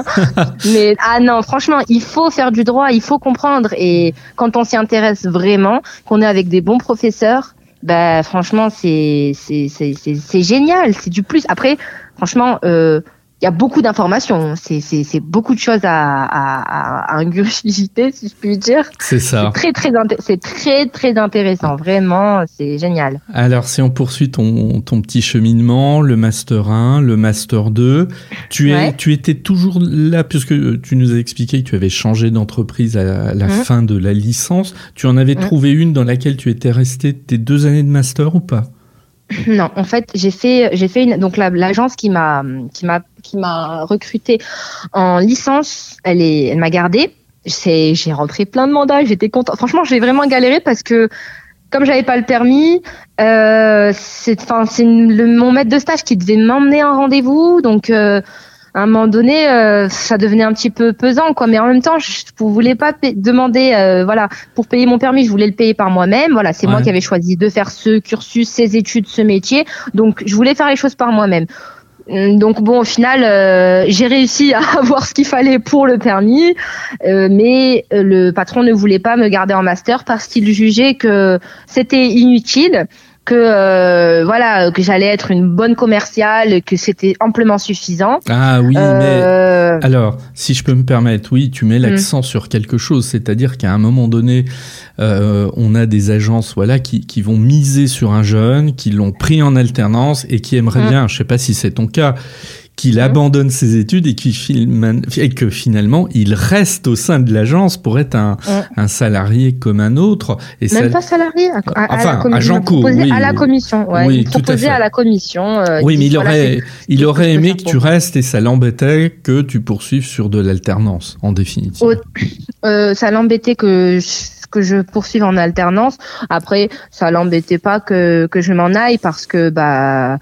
Mais ah non, franchement, il faut faire du droit, il faut comprendre. Et quand on s'y intéresse vraiment, qu'on est avec des bons professeurs, ben franchement, c'est c'est génial. C'est du plus. Après, franchement. Euh, il y a beaucoup d'informations, c'est c'est c'est beaucoup de choses à à à, ingurgiter, si je puis dire. c'est ça. C'est très très c'est très très intéressant, vraiment, c'est génial. Alors, si on poursuit ton, ton petit cheminement, le Master 1, le Master 2, tu, es, tu étais toujours là, puisque tu nous as expliqué que tu avais changé d'entreprise à la, Mhm. fin de la licence. Tu en avais Mhm. trouvé une dans laquelle tu étais resté tes deux années de Master ou pas? Non, en fait, j'ai fait, j'ai fait une, donc la- l'agence qui m'a, qui m'a, qui m'a recruté en licence, elle est, elle m'a gardé. C'est, j'ai rentré plein de mandats, j'étais contente. Franchement, j'ai vraiment galéré parce que comme j'avais pas le permis, euh, c'est, enfin, c'est mon maître de stage qui devait m'emmener un rendez-vous, donc. euh, à un moment donné, euh, ça devenait un petit peu pesant, quoi. Mais en même temps, je ne voulais pas pa- demander, euh, voilà, pour payer mon permis, je voulais le payer par moi-même. Voilà, c'est moi qui avais choisi de faire ce cursus, ces études, ce métier. Donc, je voulais faire les choses par moi-même. Hum, Donc bon, au final, euh, j'ai réussi à avoir ce qu'il fallait pour le permis, euh, mais le patron ne voulait pas me garder en master parce qu'il jugeait que c'était inutile, que euh, voilà, que j'allais être une bonne commerciale, que c'était amplement suffisant. Ah oui, mais... Euh, Alors, si je peux me permettre, oui, tu mets l'accent sur quelque chose, c'est-à-dire qu'à un moment donné, euh, on a des agences, voilà, qui, qui vont miser sur un jeune, qui l'ont pris en alternance et qui aimeraient Mm. bien, je sais pas si c'est ton cas, qu'il Mm. abandonne ses études et, qui filme- et que finalement il reste au sein de l'agence pour être un, un salarié comme un autre. Et Même ça- pas salarié, à, à- Enfin, la à. Jean Cour, proposé oui, à la commission, ouais, Oui, tout à proposait fait. à la commission. euh, oui, mais il voilà, aurait, il aurait aimé que tu restes et ça l'embêtait que tu poursuives sur de l'alternance, en définitive. Euh, ça l'embêtait que je, que je poursuive en alternance. Après, ça l'embêtait pas que, que je m'en aille parce que bah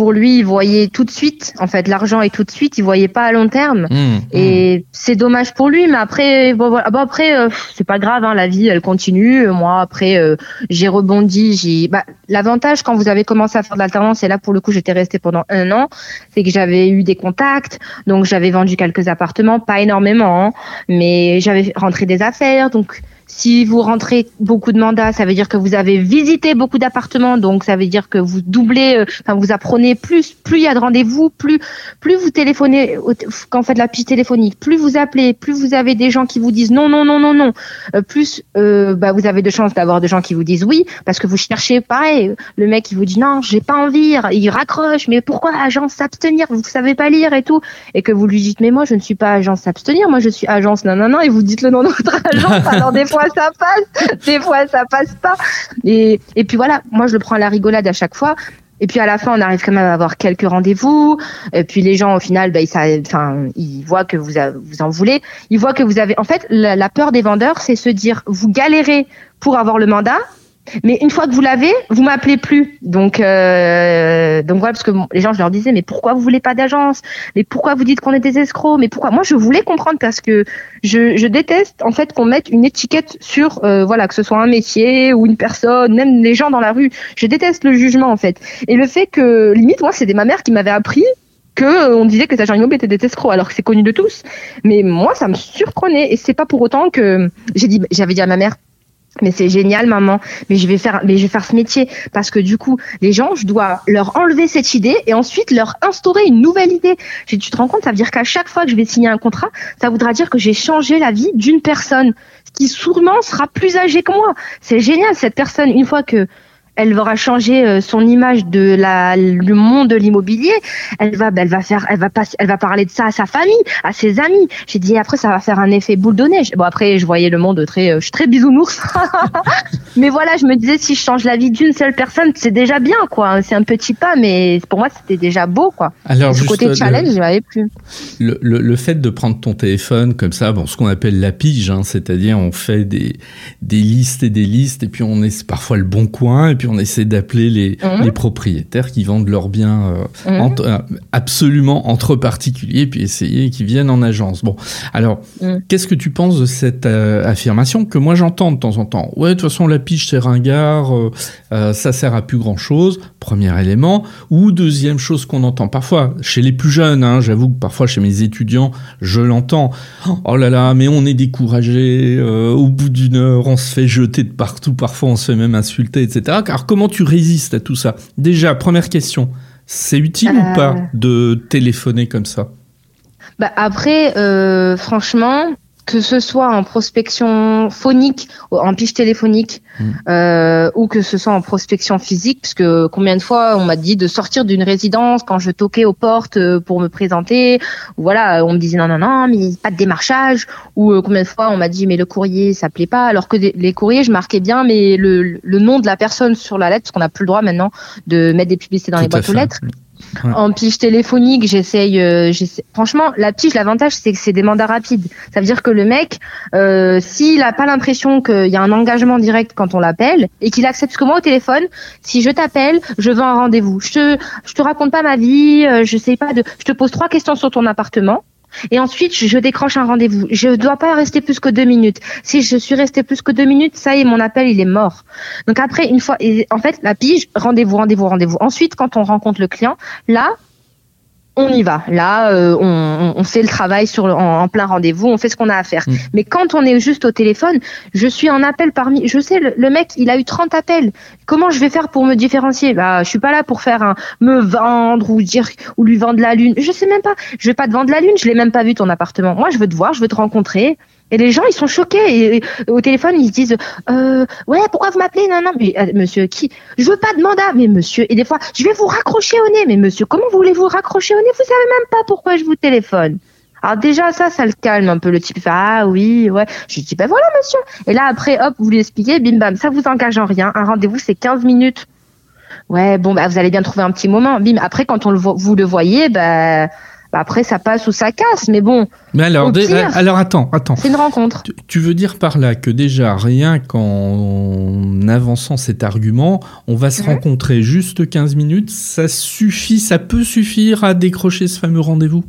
pour lui, il voyait tout de suite, en fait, l'argent est tout de suite, il voyait pas à long terme. Mmh, mmh. Et c'est dommage pour lui, mais après, bon, après, euh, c'est pas grave, hein, la vie, elle continue. Moi, après, euh, j'ai rebondi. J'ai, bah, l'avantage quand vous avez commencé à faire de l'alternance, et là pour le coup, j'étais restée pendant un an, c'est que j'avais eu des contacts, donc j'avais vendu quelques appartements, pas énormément, hein, mais j'avais rentré des affaires, donc. Si vous rentrez beaucoup de mandats, ça veut dire que vous avez visité beaucoup d'appartements, donc ça veut dire que vous doublez, euh, enfin vous apprenez plus, plus il y a de rendez-vous, plus plus vous téléphonez quand vous faites la piste téléphonique, plus vous appelez, plus vous avez des gens qui vous disent non non non non non, euh, plus euh, bah, vous avez de chances d'avoir des gens qui vous disent oui parce que vous cherchez pareil. Le mec qui vous dit non j'ai pas envie, il raccroche, mais pourquoi agence s'abstenir, vous savez pas lire et tout, et que vous lui dites mais moi je ne suis pas agence s'abstenir, moi je suis agence non non non et vous dites le nom de votre agence. Alors des fois ça passe, des fois ça passe pas. Et et puis voilà, moi je le prends à la rigolade à chaque fois. Et puis à la fin, on arrive quand même à avoir quelques rendez-vous. Et puis les gens, au final, ben, ils, enfin, ils voient que vous, vous en voulez. Ils voient que vous avez. En fait, la, la peur des vendeurs, c'est se dire, vous galérez pour avoir le mandat. Mais une fois que vous l'avez, vous m'appelez plus. Donc, euh, donc voilà, parce que les gens, je leur disais, mais pourquoi vous voulez pas d'agence? Mais pourquoi vous dites qu'on est des escrocs? Mais pourquoi? Moi, je voulais comprendre parce que je, déteste en fait qu'on mette une étiquette sur, euh, voilà, que ce soit un métier ou une personne, même les gens dans la rue. Je déteste le jugement en fait. Et le fait que, limite, moi, c'était ma mère qui m'avait appris que euh, on disait que les agents immobiliers étaient des escrocs alors que c'est connu de tous. Mais moi, ça me surprenait et c'est pas pour autant que j'ai dit, j'avais dit à ma mère, mais c'est génial, maman. Mais je vais faire, mais je vais faire ce métier parce que du coup, les gens, je dois leur enlever cette idée et ensuite leur instaurer une nouvelle idée. Tu te rends compte, ça veut dire qu'à chaque fois que je vais signer un contrat, ça voudra dire que j'ai changé la vie d'une personne qui sûrement sera plus âgée que moi. C'est génial cette personne. Une fois que elle aura changé euh, son image de la le monde de l'immobilier. Elle va, elle va faire, elle va elle va parler de ça à sa famille, à ses amis. J'ai dit après ça va faire un effet boule de neige. Bon après je voyais le monde très, euh, je suis très bisounours. mais voilà, je me disais si je change la vie d'une seule personne, c'est déjà bien quoi. C'est un petit pas, mais pour moi c'était déjà beau quoi. Alors ce côté challenge, je n'avais plus. Le, le, le, fait de prendre ton téléphone comme ça, bon, ce qu'on appelle la pige, hein, c'est-à-dire on fait des des listes et des listes et puis on est parfois le bon coin et puis on essaie d'appeler les, mhm. les, propriétaires qui vendent leurs biens euh, mhm. euh, absolument entre particuliers, puis essayer qu'ils viennent en agence. Bon, alors, mhm. qu'est-ce que tu penses de cette euh, affirmation que moi j'entends de temps en temps? Ouais, de toute façon, la piche c'est ringard, ça sert à plus grand-chose, premier élément. Ou deuxième chose qu'on entend parfois, chez les plus jeunes, hein, j'avoue que parfois chez mes étudiants, je l'entends. Oh là là, mais on est découragé, au bout d'une heure, on se fait jeter de partout, parfois on se fait même insulter, etc. Alors comment tu résistes à tout ça? Déjà, première question, c'est utile ou pas euh. de téléphoner comme ça? Bah Après, euh, franchement, que ce soit en prospection phonique, en piche téléphonique, mm. euh, ou que ce soit en prospection physique, parce que combien de fois on m'a dit de sortir d'une résidence quand je toquais aux portes euh, pour me présenter, voilà, on me disait non non non, mais pas de démarchage, ou euh, combien de fois on m'a dit mais le courrier ça plaît pas, alors que les courriers je marquais bien mais le, le nom de la personne sur la lettre, parce qu'on n'a plus le droit maintenant de mettre des publicités dans les boîtes aux lettres. En pige téléphonique, j'essaye. Euh, franchement, la pige, l'avantage, c'est que c'est des mandats rapides. Ça veut dire que le mec, euh, s'il a pas l'impression qu'il y a un engagement direct quand on l'appelle et qu'il accepte, parce que moi au téléphone, si je t'appelle, je veux un rendez-vous. Je te, je te raconte pas ma vie. Euh, je sais pas de. Je te pose trois questions sur ton appartement. Et ensuite, je décroche un rendez-vous. Je ne dois pas rester plus que deux minutes. Si je suis restée plus que deux minutes, ça y est, mon appel, il est mort. Donc après, une fois, en fait, la pige, rendez-vous, rendez-vous, rendez-vous. Ensuite, quand on rencontre le client, là, on y va. Là, euh, on, fait le travail sur en, plein rendez-vous, on fait ce qu'on a à faire. Mm. Mais quand on est juste au téléphone, je suis en appel parmi. Je sais, le, mec, il a eu 30 appels. Comment je vais faire pour me différencier? Bah, je suis pas là pour faire un me vendre ou dire ou lui vendre la lune. Je sais même pas. Je vais pas te vendre la lune. Je l'ai même pas vu ton appartement. Moi, je veux te voir, je veux te rencontrer. Et les gens, ils sont choqués. Et, au téléphone, ils se disent euh, Ouais, pourquoi vous m'appelez? Non, non, mais euh, monsieur, qui? Je veux pas de mandat, mais monsieur. Et des fois, je vais vous raccrocher au nez. Mais monsieur, comment voulez-vous raccrocher au nez? Vous savez même pas pourquoi je vous téléphone. Alors déjà ça, ça le calme un peu. Le type ah oui, ouais. Je dis ben voilà monsieur. Et là après hop, vous lui expliquez, bim bam, ça vous engage en rien. Un rendez-vous c'est 15 minutes. Ouais bon bah vous allez bien trouver un petit moment. Bim après quand on le vous le voyez, bah bah, après, ça passe ou ça casse, mais bon. Mais alors, alors attends, attends. C'est une rencontre. Tu, veux dire par là que déjà, rien qu'en avançant cet argument, on va se rencontrer juste 15 minutes, ça suffit, ça peut suffire à décrocher ce fameux rendez-vous?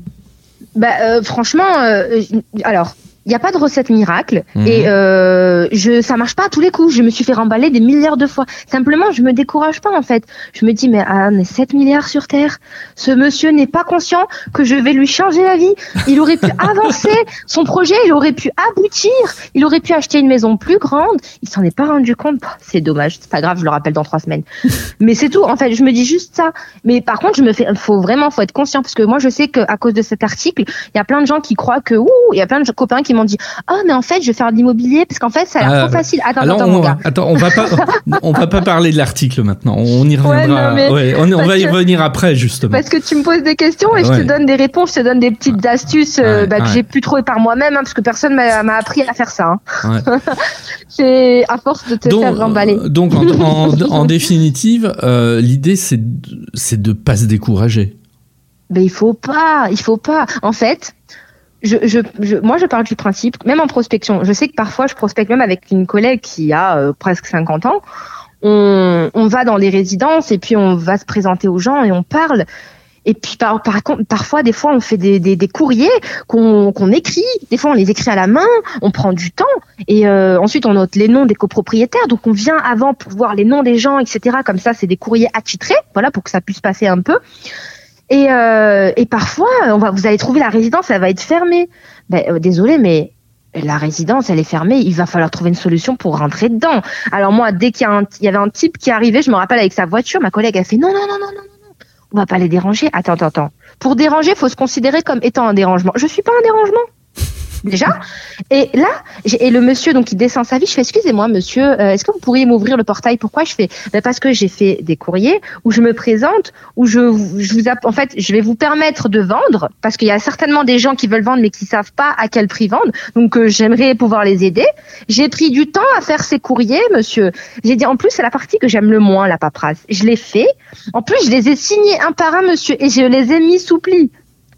Bah, euh, Franchement, euh, alors, il n'y a pas de recette miracle mhm. et euh, je ça marche pas à tous les coups. Je me suis fait remballer des milliards de fois. Simplement, je me décourage pas en fait. Je me dis mais ah, on est 7 milliards sur terre. Ce monsieur n'est pas conscient que je vais lui changer la vie. Il aurait pu avancer son projet, il aurait pu aboutir, il aurait pu acheter une maison plus grande. Il s'en est pas rendu compte. C'est dommage, c'est pas grave, je le rappelle dans trois semaines. mais c'est tout. En fait, je me dis juste ça. Mais par contre, je me fais, faut vraiment, faut être conscient parce que moi, je sais qu'à cause de cet article, il y a plein de gens qui croient que ouh, il y a plein de copains qui m'ont dit oh mais en fait je vais faire de l'immobilier parce qu'en fait ça a l'air trop ah, facile attends attends, on, gars. attends on va pas on va pas parler de l'article maintenant. On y reviendra. ouais, on, va y revenir après justement. parce que tu me poses des questions et je te donne des réponses je te donne des petites astuces euh, bah, que j'ai pu trouver par moi-même hein, parce que personne m'a appris à faire ça hein. c'est à force de te faire remballer. donc en, en, définitive euh, l'idée c'est c'est de pas se décourager. Mais il faut pas il faut pas. En fait je, je, je, moi, je parle du principe, même en prospection. Je sais que parfois, je prospecte même avec une collègue qui a euh, presque 50 ans. on, on va dans les résidences et puis on va se présenter aux gens et on parle. Et puis par, par contre, parfois, des fois, on fait des, des, des courriers qu'on qu'on écrit. Des fois, on les écrit à la main. On prend du temps. Et euh, ensuite, on note les noms des copropriétaires. Donc, on vient avant pour voir les noms des gens, etc. Comme ça, c'est des courriers attitrés. Voilà, pour que ça puisse passer un peu. Et, euh, et parfois, on va, vous allez trouver la résidence, elle va être fermée. Ben, euh, désolé, mais la résidence, elle est fermée. Il va falloir trouver une solution pour rentrer dedans. Alors moi, dès qu'il y, a un- y avait un type qui arrivait, je me rappelle avec sa voiture, ma collègue a fait non, non, non, non, non, non, non. On va pas les déranger. Attends, attends, attends. Pour déranger, faut se considérer comme étant un dérangement. Je suis pas un dérangement. Déjà. Et là, et le monsieur donc il descend sa vie. Je fais excusez-moi monsieur, euh, est-ce que vous pourriez m'ouvrir le portail? Pourquoi? Je fais ben, parce que j'ai fait des courriers où je me présente, où je, je vous en fait je vais vous permettre de vendre parce qu'il y a certainement des gens qui veulent vendre mais qui savent pas à quel prix vendre. Donc euh, j'aimerais pouvoir les aider. J'ai pris du temps à faire ces courriers, monsieur. J'ai dit en plus c'est la partie que j'aime le moins la paperasse. Je l'ai fait. En plus je les ai signés un par un monsieur et je les ai mis sous pli.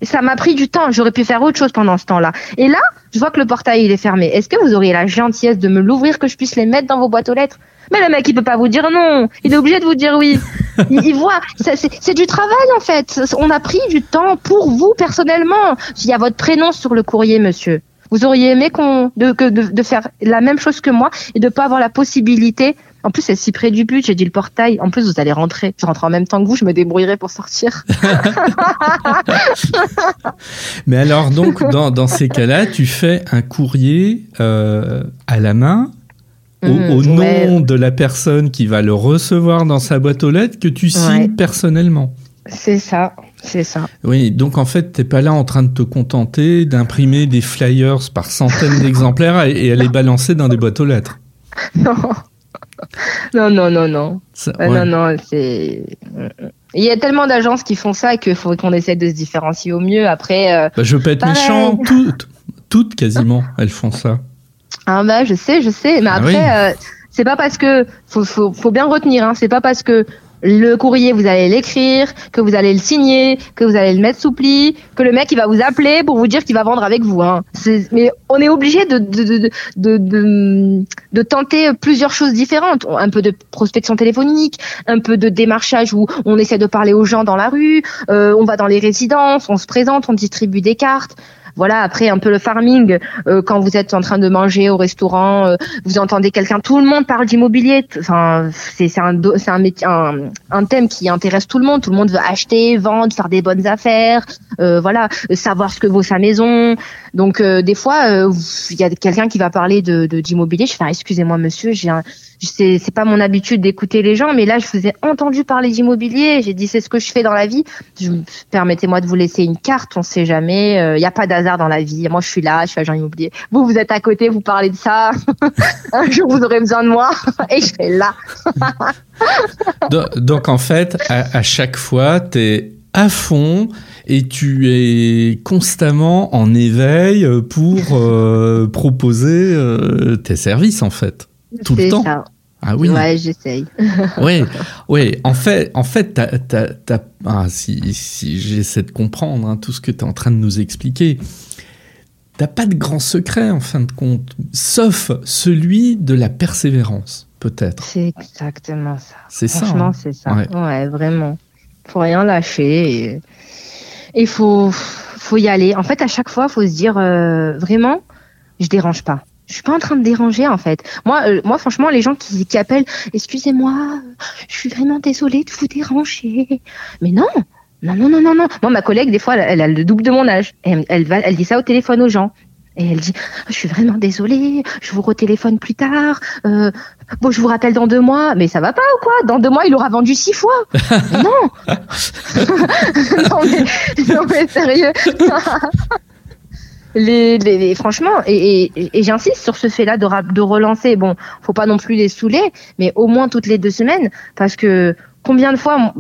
Ça m'a pris du temps. J'aurais pu faire autre chose pendant ce temps-là. Et là, je vois que le portail il est fermé. Est-ce que vous auriez la gentillesse de me l'ouvrir que je puisse les mettre dans vos boîtes aux lettres? Mais le mec il peut pas vous dire non. Il est obligé de vous dire oui. Il, il voit. C'est du travail en fait. On a pris du temps pour vous personnellement. Il y a votre prénom sur le courrier, monsieur. Vous auriez aimé qu'on de, que de, de faire la même chose que moi et de pas avoir la possibilité. En plus, c'est si près du but. J'ai dit le portail. En plus, vous allez rentrer. Je rentre en même temps que vous. Je me débrouillerai pour sortir. Mais alors, donc, dans, dans ces cas-là, tu fais un courrier euh, à la main au, Mhm, au nom ouais. de la personne qui va le recevoir dans sa boîte aux lettres que tu signes Ouais. personnellement. C'est ça. C'est ça. Oui, donc en fait, t'es pas là en train de te contenter d'imprimer des flyers par centaines d'exemplaires et, et à les balancer dans des boîtes aux lettres. Non. Non, non, non, non. Euh, ouais. Non, non, c'est. Il y a tellement d'agences qui font ça qu'il faut qu'on essaie de se différencier au mieux. Après, euh, Bah, je veux pas être Pareil. méchant, toutes, toutes quasiment, elles font ça. ah bah, je sais, je sais. Mais Ah après, oui. euh, c'est pas parce que faut, faut, faut bien retenir. Hein, c'est pas parce que le courrier vous allez l'écrire, que vous allez le signer, que vous allez le mettre sous pli, que le mec il va vous appeler pour vous dire qu'il va vendre avec vous. Hein. Mais on est obligé de de, de, de, de, de tenter plusieurs choses différentes. Un peu de prospection téléphonique, un peu de démarchage où on essaie de parler aux gens dans la rue, euh, on va dans les résidences, on se présente, on distribue des cartes. Voilà, après un peu le farming, euh, quand vous êtes en train de manger au restaurant, euh, vous entendez quelqu'un, tout le monde parle d'immobilier. Enfin, c'est un, un, un, un thème qui intéresse tout le monde. Tout le monde veut acheter, vendre, faire des bonnes affaires, euh, voilà, savoir ce que vaut sa maison. Donc euh, des fois, euh, il y a quelqu'un qui va parler de d'immobilier. Je fais, ah, excusez-moi monsieur, j'ai c'est pas mon habitude d'écouter les gens, mais là je vous ai entendu parler d'immobilier. J'ai dit c'est ce que je fais dans la vie. Permettez-moi de vous laisser une carte. On sait jamais. Il n'y a pas d'hasard dans la vie. Moi je suis là, je suis agent immobilier. Vous vous êtes à côté, vous parlez de ça. un jour vous aurez besoin de moi et je serai là. Do- Donc en fait, à, à chaque fois, tu es à fond et tu es constamment en éveil pour euh, proposer euh, tes services en fait. Tout le temps. Ah oui. Ouais, j'essaye. Oui, oui. En fait, en fait, ah, si, si j'essaie de comprendre hein, tout ce que tu es en train de nous expliquer, t'as pas de grand secret en fin de compte, sauf celui de la persévérance, peut-être. C'est exactement ça. C'est ça. Franchement, hein. c'est ça. Ouais. Ouais. vraiment. Faut rien lâcher. Et il faut, faut y aller. En fait, à chaque fois, faut se dire euh, vraiment, je dérange pas. Je suis pas en train de déranger en fait. Moi, euh, moi, franchement, les gens qui, appellent, excusez-moi, je suis vraiment désolée de vous déranger. Mais non, non, non, non, non, non. Moi, ma collègue, des fois, elle, a le double de mon âge. Elle dit ça au téléphone aux gens. Et elle dit, je suis vraiment désolée, je vous retéléphone plus tard. Euh, bon, je vous rappelle dans deux mois. Mais ça va pas ou quoi? Dans deux mois, il aura vendu six fois. Mais non non, mais, non, mais sérieux. Les, les, les- franchement, et, et, et j'insiste sur ce fait-là de, de relancer. Bon, faut pas non plus les saouler, mais au moins toutes les deux semaines, parce que combien de fois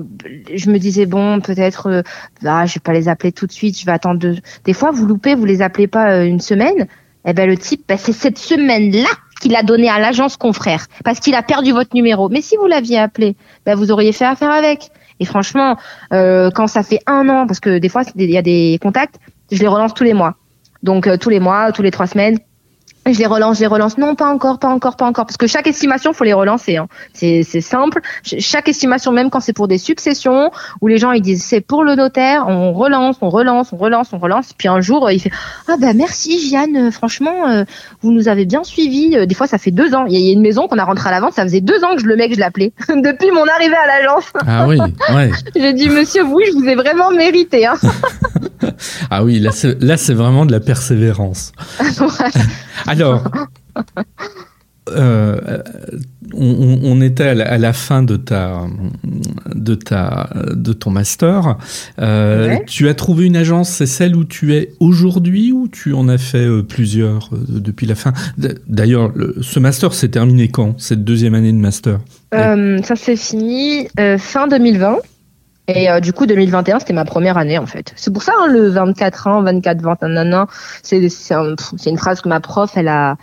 je me disais bon, peut-être, euh, ah, je vais pas les appeler tout de suite, je vais attendre deux. Des fois, vous loupez, vous les appelez pas euh, une semaine. Eh ben le type, ben, c'est cette semaine-là qu'il a donné à l'agence confrère, parce qu'il a perdu votre numéro. Mais si vous l'aviez appelé, ben vous auriez fait affaire avec. Et franchement, euh, quand ça fait un an, parce que des fois il y a des contacts, je les relance tous les mois. Donc euh, tous les mois, tous les trois semaines. Je les relance, je les relance. Non, pas encore, pas encore, pas encore. Parce que chaque estimation, faut les relancer. Hein. C'est simple. Chaque estimation, même quand c'est pour des successions, où les gens ils disent c'est pour le notaire, on relance, on relance, on relance, on relance. Puis un jour, il fait ah ben merci Jeanne, franchement, euh, vous nous avez bien suivi. Euh, des fois, ça fait deux ans. Il y a une maison qu'on a rentré à la vente, ça faisait deux ans que je le mec, je l'appelais depuis mon arrivée à l'agence. Ah oui, ouais. J'ai dit monsieur, oui, je vous ai vraiment mérité. Hein. ah oui, là c'est vraiment de la persévérance. Alors, euh, on, était à la, fin de ta, de ta, de ton master. Euh, tu as trouvé une agence, c'est celle où tu es aujourd'hui ou tu en as fait euh, plusieurs depuis la fin? D'ailleurs, ce master s'est terminé quand? Cette deuxième année de master? Ça s'est fini fin 2020. Et du coup, 2021, c'était ma première année en fait. C'est pour ça hein, le 24 ans, 24, 21 ans, c'est une phrase que ma prof, elle a,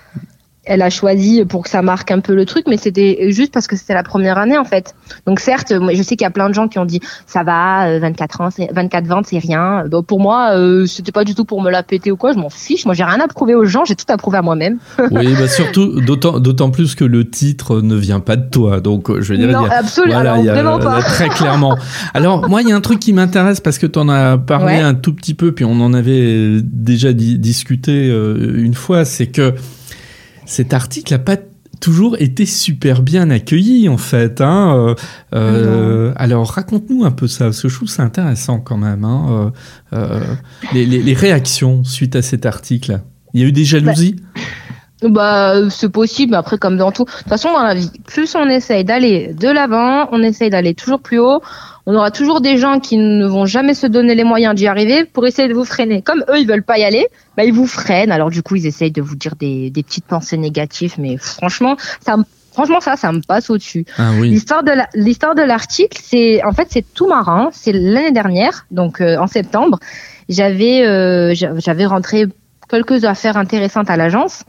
elle a choisi pour que ça marque un peu le truc, mais c'était juste parce que c'était la première année en fait. Donc certes, moi, je sais qu'il y a plein de gens qui ont dit ça va, 24 euh, ans, 24 ventes, c'est rien. Donc pour moi, euh, c'était pas du tout pour me la péter ou quoi. Je m'en fiche. Moi, j'ai rien à prouver aux gens. J'ai tout à prouver à moi-même. oui, bah surtout d'autant d'autant plus que le titre ne vient pas de toi. Donc je veux dire, non, absolument, vraiment pas. très clairement. Alors moi, il y a un truc qui m'intéresse parce que tu en as parlé un tout petit peu, puis on en avait déjà discuté euh, une fois, c'est que cet article n'a pas toujours été super bien accueilli en fait. Hein. Euh, euh, alors raconte-nous un peu ça, parce que je trouve c'est intéressant quand même. Hein. Euh, les, réactions suite à cet article. Il y a eu des jalousies? Bah, bah c'est possible, après comme dans tout. De toute façon, dans la vie, plus on essaye d'aller de l'avant, on essaye d'aller toujours plus haut, on aura toujours des gens qui ne vont jamais se donner les moyens d'y arriver pour essayer de vous freiner. Comme eux, ils veulent pas y aller, bah, ils vous freinent. Alors du coup, ils essayent de vous dire des, des petites pensées négatives, mais franchement, ça Franchement, ça, ça me passe au-dessus. Ah, oui. L'histoire de l'histoire de l'article, c'est en fait c'est tout marrant. C'est l'année dernière, donc euh, en septembre, j'avais euh, j'avais rentré quelques affaires intéressantes à l'agence.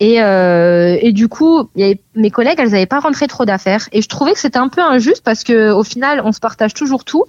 Et, euh, et du coup, mes collègues, elles n'avaient pas rentré trop d'affaires. Et je trouvais que c'était un peu injuste parce que au final, on se partage toujours tout.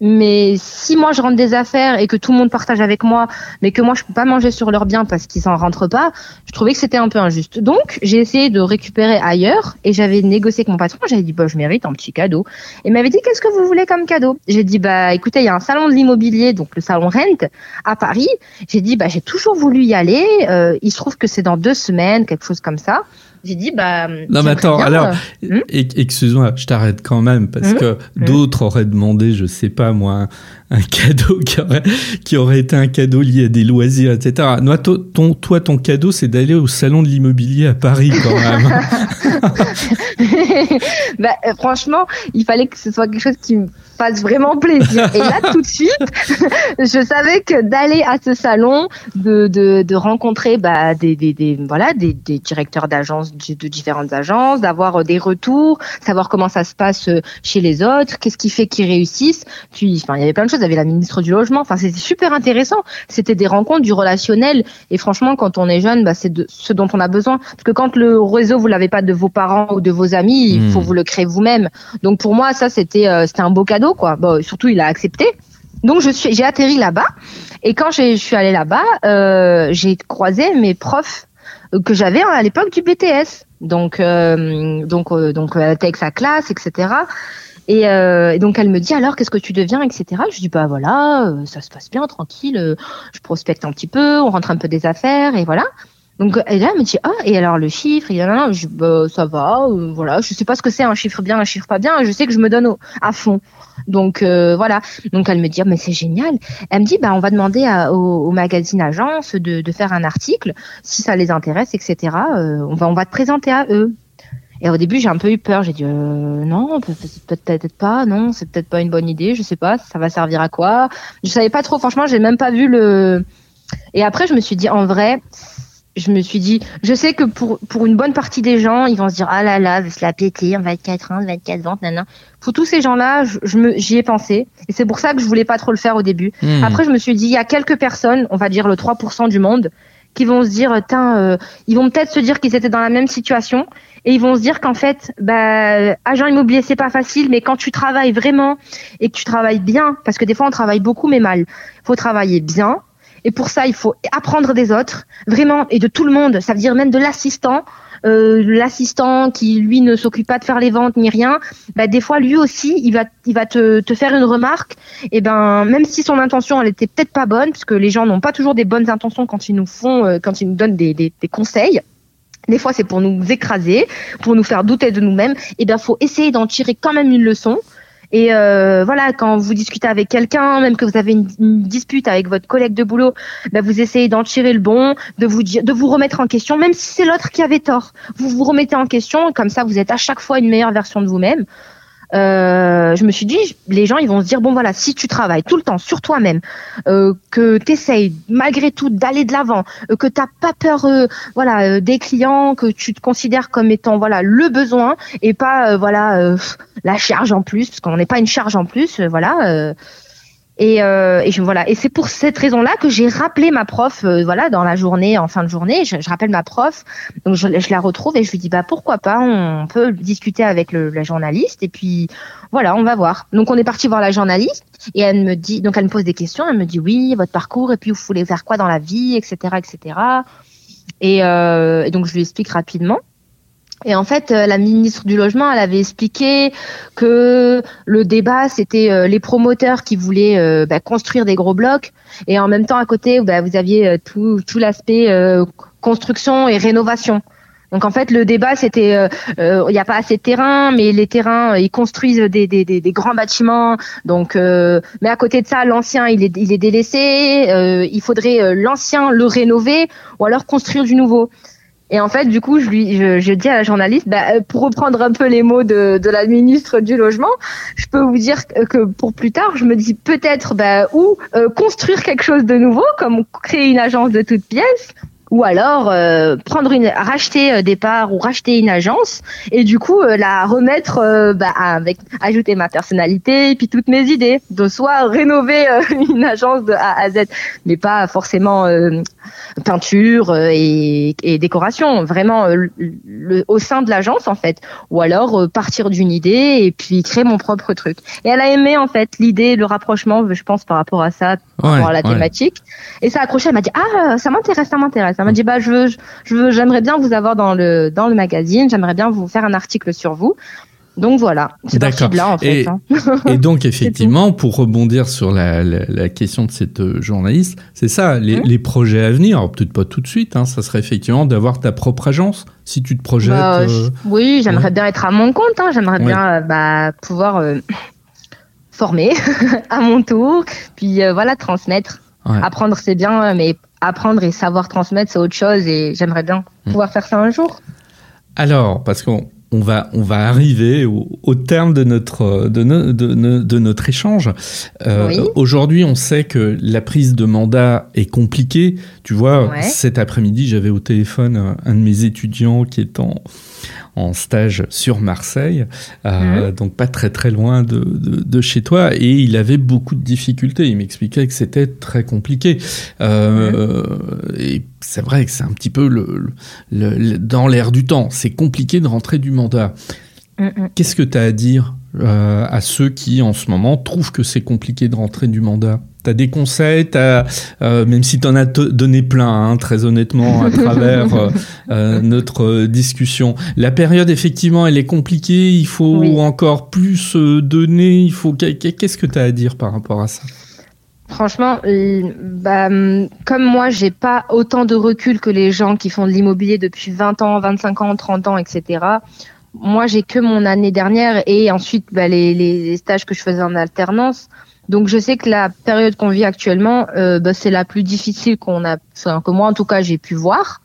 Mais si moi je rentre des affaires et que tout le monde partage avec moi, mais que moi je peux pas manger sur leurs biens parce qu'ils s'en rentrent pas, je trouvais que c'était un peu injuste. Donc j'ai essayé de récupérer ailleurs et j'avais négocié avec mon patron. J'avais dit bah je mérite un petit cadeau. Et il m'avait dit qu'est-ce que vous voulez comme cadeau? J'ai dit bah écoutez il y a un salon de l'immobilier donc le salon Rent à Paris. J'ai dit bah j'ai toujours voulu y aller. Euh, il se trouve que c'est dans deux semaines quelque chose comme ça. J'ai dit, bah. Non, mais attends, alors, euh, hmm excuse-moi, je t'arrête quand même, parce hmm que hmm d'autres auraient demandé, je sais pas moi, un cadeau qui aurait, qui aurait été un cadeau lié à des loisirs, etc. Toi, ton, toi, ton cadeau, c'est d'aller au salon de l'immobilier à Paris, quand même. bah, euh, franchement, il fallait que ce soit quelque chose qui me fasse vraiment plaisir. Et là, tout de suite, je savais que d'aller à ce salon, de, de, de rencontrer bah, des, des, des, voilà, des, des directeurs d'agences, de différentes agences, d'avoir euh, des retours, savoir comment ça se passe euh, chez les autres, qu'est-ce qui fait qu'ils réussissent. Puis, enfin, il y avait plein de choses. Il y avait la ministre du logement. Enfin, c'était super intéressant. C'était des rencontres, du relationnel. Et franchement, quand on est jeune, bah, c'est de ce dont on a besoin. Parce que quand le réseau, vous l'avez pas de vos parents ou de vos amis, il faut hmm. vous le créer vous-même. Donc pour moi, ça c'était euh, c'était un beau cadeau quoi. Bon, surtout il a accepté. Donc je suis j'ai atterri là-bas et quand je suis allée là-bas, euh, j'ai croisé mes profs euh, que j'avais à l'époque du BTS. Donc euh, donc donc elle était avec sa classe, etc. Et, euh, donc elle me dit alors qu'est-ce que tu deviens, etc. Je dis bah voilà, ça se passe bien, tranquille. je prospecte un petit peu, on rentre un peu des affaires et voilà. Donc et là, elle me dit ah et alors le chiffre, et là, je, bah, ça va, euh, voilà, je sais pas ce que c'est un chiffre bien, un chiffre pas bien, je sais que je me donne à fond. Donc euh, voilà, donc elle me dit ah, mais c'est génial. Elle me dit bah on va demander au, magazine agence de, de, faire un article si ça les intéresse, etc. Euh, on va on va te présenter à eux. Et au début, j'ai un peu eu peur. J'ai dit non, peut-être pas, non, c'est peut-être pas une bonne idée, je sais pas, ça va servir à quoi? Je savais pas trop, franchement, j'ai même pas vu le. Et après, je me suis dit en vrai, je me suis dit, je sais que pour, pour une bonne partie des gens, ils vont se dire, ah là là, va se la péter en 24 ans, 24 ventes, nan. Pour tous ces gens-là, je, me, j'y ai pensé. Et c'est pour ça que je voulais pas trop le faire au début. Hmm. Après, je me suis dit, il y a quelques personnes, on va dire le 3% du monde, qui vont se dire, tiens, euh, ils vont peut-être se dire qu'ils étaient dans la même situation. Et ils vont se dire qu'en fait, bah, agent immobilier, c'est pas facile, mais quand tu travailles vraiment et que tu travailles bien, parce que des fois on travaille beaucoup mais mal, faut travailler bien, Et pour ça, il faut apprendre des autres, vraiment, et de tout le monde. Ça veut dire même de l'assistant. Euh, l'assistant qui lui ne s'occupe pas de faire les ventes ni rien, bah, des fois lui aussi il va il va te, te faire une remarque et ben même si son intention elle était peut-être pas bonne parce que les gens n'ont pas toujours des bonnes intentions quand ils nous font euh, quand ils nous donnent des, des, des conseils. Des fois, c'est pour nous écraser, pour nous faire douter de nous-mêmes. Et ben, faut essayer d'en tirer quand même une leçon. Et euh, voilà, quand vous discutez avec quelqu'un, même que vous avez une, dispute avec votre collègue de boulot, ben vous essayez d'en tirer le bon, de vous dire, de vous remettre en question, même si c'est l'autre qui avait tort. Vous vous remettez en question, comme ça, vous êtes à chaque fois une meilleure version de vous-même. Euh, je me suis dit, les gens, ils vont se dire, bon voilà, si tu travailles tout le temps sur toi-même, euh, que tu essayes malgré tout d'aller de l'avant, euh, que t'as pas peur, voilà, des clients, que tu te considères comme étant voilà le besoin et pas voilà la charge en plus, parce qu'on n'est pas une charge en plus, voilà. Et, euh, et je, voilà. Et c'est pour cette raison-là que j'ai rappelé ma prof, euh, voilà, dans la journée, en fin de journée, je, je rappelle ma prof, donc je, je, la retrouve et je lui dis bah pourquoi pas, on peut discuter avec le, la journaliste et puis voilà, on va voir. Donc on est parti voir la journaliste et elle me dit, donc elle me pose des questions, elle me dit oui, votre parcours et puis vous voulez faire quoi dans la vie, etc., etc. Et, euh, et donc je lui explique rapidement. Et en fait, euh, la ministre du Logement, elle avait expliqué que le débat, c'était euh, les promoteurs qui voulaient euh, bah, construire des gros blocs, et en même temps, à côté, bah, vous aviez tout, tout l'aspect construction et rénovation. Donc en fait, le débat, c'était, il n'y a pas assez de terrain, mais les terrains, ils construisent des, des, des, grands bâtiments. Donc, mais à côté de ça, l'ancien, il est, il est délaissé. il faudrait l'ancien le rénover ou alors construire du nouveau. Et en fait, du coup, je lui, je, dis à la journaliste, bah, euh, pour reprendre un peu les mots de, de la ministre du logement, je peux vous dire que pour plus tard, je me dis peut-être, bah, ou euh, construire quelque chose de nouveau, comme créer une agence de toutes pièces, ou alors euh, prendre une racheter euh, des parts ou racheter une agence et du coup euh, la remettre euh, bah, avec ajouter ma personnalité et puis toutes mes idées. De soit rénover euh, une agence de A à Z. Mais pas forcément euh, peinture et, et, décoration. Vraiment le, le, au sein de l'agence en fait. Ou alors partir d'une idée et puis créer mon propre truc. Et elle a aimé en fait l'idée le rapprochement je pense par rapport à ça par rapport à la ouais. thématique. Et ça a accroché elle m'a dit ah ça m'intéresse ça m'intéresse elle m'a dit bah je veux, je veux, j'aimerais bien vous avoir dans le dans le magazine, j'aimerais bien vous faire un article sur vous. Donc voilà, c'est parti de là en fait. Et, hein. et donc effectivement, pour rebondir sur la, la, la, question de cette euh, journaliste, c'est ça, les, mmh. les, projets à venir, peut-être pas tout de suite, hein, ça serait effectivement d'avoir ta propre agence, si tu te projettes. Bah, euh... Oui, j'aimerais ouais. bien être à mon compte, hein, j'aimerais ouais. bien euh, bah, pouvoir former à mon tour, puis voilà, transmettre. Apprendre c'est bien, mais apprendre et savoir transmettre, c'est autre chose et j'aimerais bien mmh. pouvoir faire ça un jour. Alors, parce qu'on on va, on va arriver au, au terme de notre, de, no, de, de, de notre échange. Euh, oui. Aujourd'hui, on sait que la prise de mandat est compliquée. Tu vois, ouais. cet après-midi, j'avais au téléphone un, de mes étudiants qui est en, en stage sur Marseille, euh, mmh. donc pas très très loin de, de, de, chez toi, et il avait beaucoup de difficultés. Il m'expliquait que c'était très compliqué. Euh, mmh. Et c'est vrai que c'est un petit peu le, le, le dans l'air du temps. C'est compliqué de rentrer du mandat. Mmh. Qu'est-ce que tu as à dire euh, à ceux qui, en ce moment, trouvent que c'est compliqué de rentrer du mandat? T'as des conseils, as, euh, même si tu en as donné plein, hein, très honnêtement, à travers euh, euh, notre discussion. La période, effectivement, elle est compliquée. Il faut oui. encore plus donner. Il faut. Qu'est-ce que tu as à dire par rapport à ça? Franchement, bah, comme moi, j'ai pas autant de recul que les gens qui font de l'immobilier depuis 20 ans, 25 ans, 30 ans, etc. Moi, j'ai que mon année dernière et ensuite bah, les, les, stages que je faisais en alternance. Donc je sais que la période qu'on vit actuellement, euh, bah, c'est la plus difficile qu'on a, enfin, que moi en tout cas j'ai pu voir.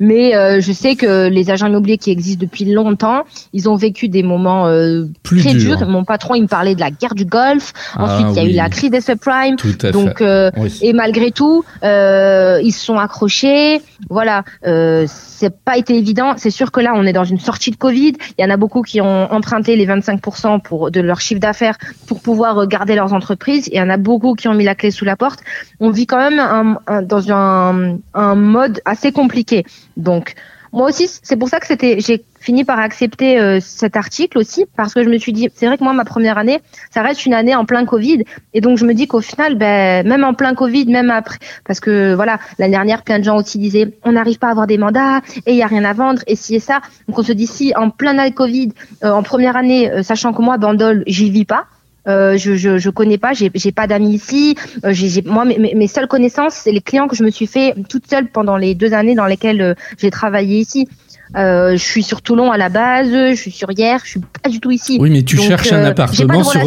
Mais euh, je sais que les agents immobiliers qui existent depuis longtemps, ils ont vécu des moments euh, très dur. durs. Mon patron, il me parlait de la guerre du Golfe. Ah, Ensuite, il y a oui. eu la crise des subprimes. Donc, euh, oui. et malgré tout, ils se sont accrochés. Voilà, c'est pas été évident. C'est sûr que là, on est dans une sortie de Covid. Il y en a beaucoup qui ont emprunté les 25% pour de leur chiffre d'affaires pour pouvoir garder leurs entreprises. Il y en a beaucoup qui ont mis la clé sous la porte. On vit quand même dans un, mode assez compliqué. Donc moi aussi, c'est pour ça que j'ai fini par accepter euh, cet article aussi, parce que je me suis dit, c'est vrai que moi, ma première année, ça reste une année en plein Covid, et donc je me dis qu'au final, ben, même en plein Covid, même après, parce que voilà, l'année dernière, plein de gens aussi disaient, on n'arrive pas à avoir des mandats, et il y a rien à vendre, et si et ça, donc on se dit si en plein Covid, euh, en première année, euh, sachant que moi, Bandol, j'y vis pas. Euh, je, je, je connais pas, j'ai j'ai pas d'amis ici. Euh, j'ai moi, mes, mes- seules connaissances, c'est les clients que je me suis fait toute seule pendant les deux années dans lesquelles euh, j'ai travaillé ici. Euh, je suis sur Toulon à la base, je suis sur hier, je suis pas du tout ici. Oui, mais tu Donc, cherches un euh, appartement sur.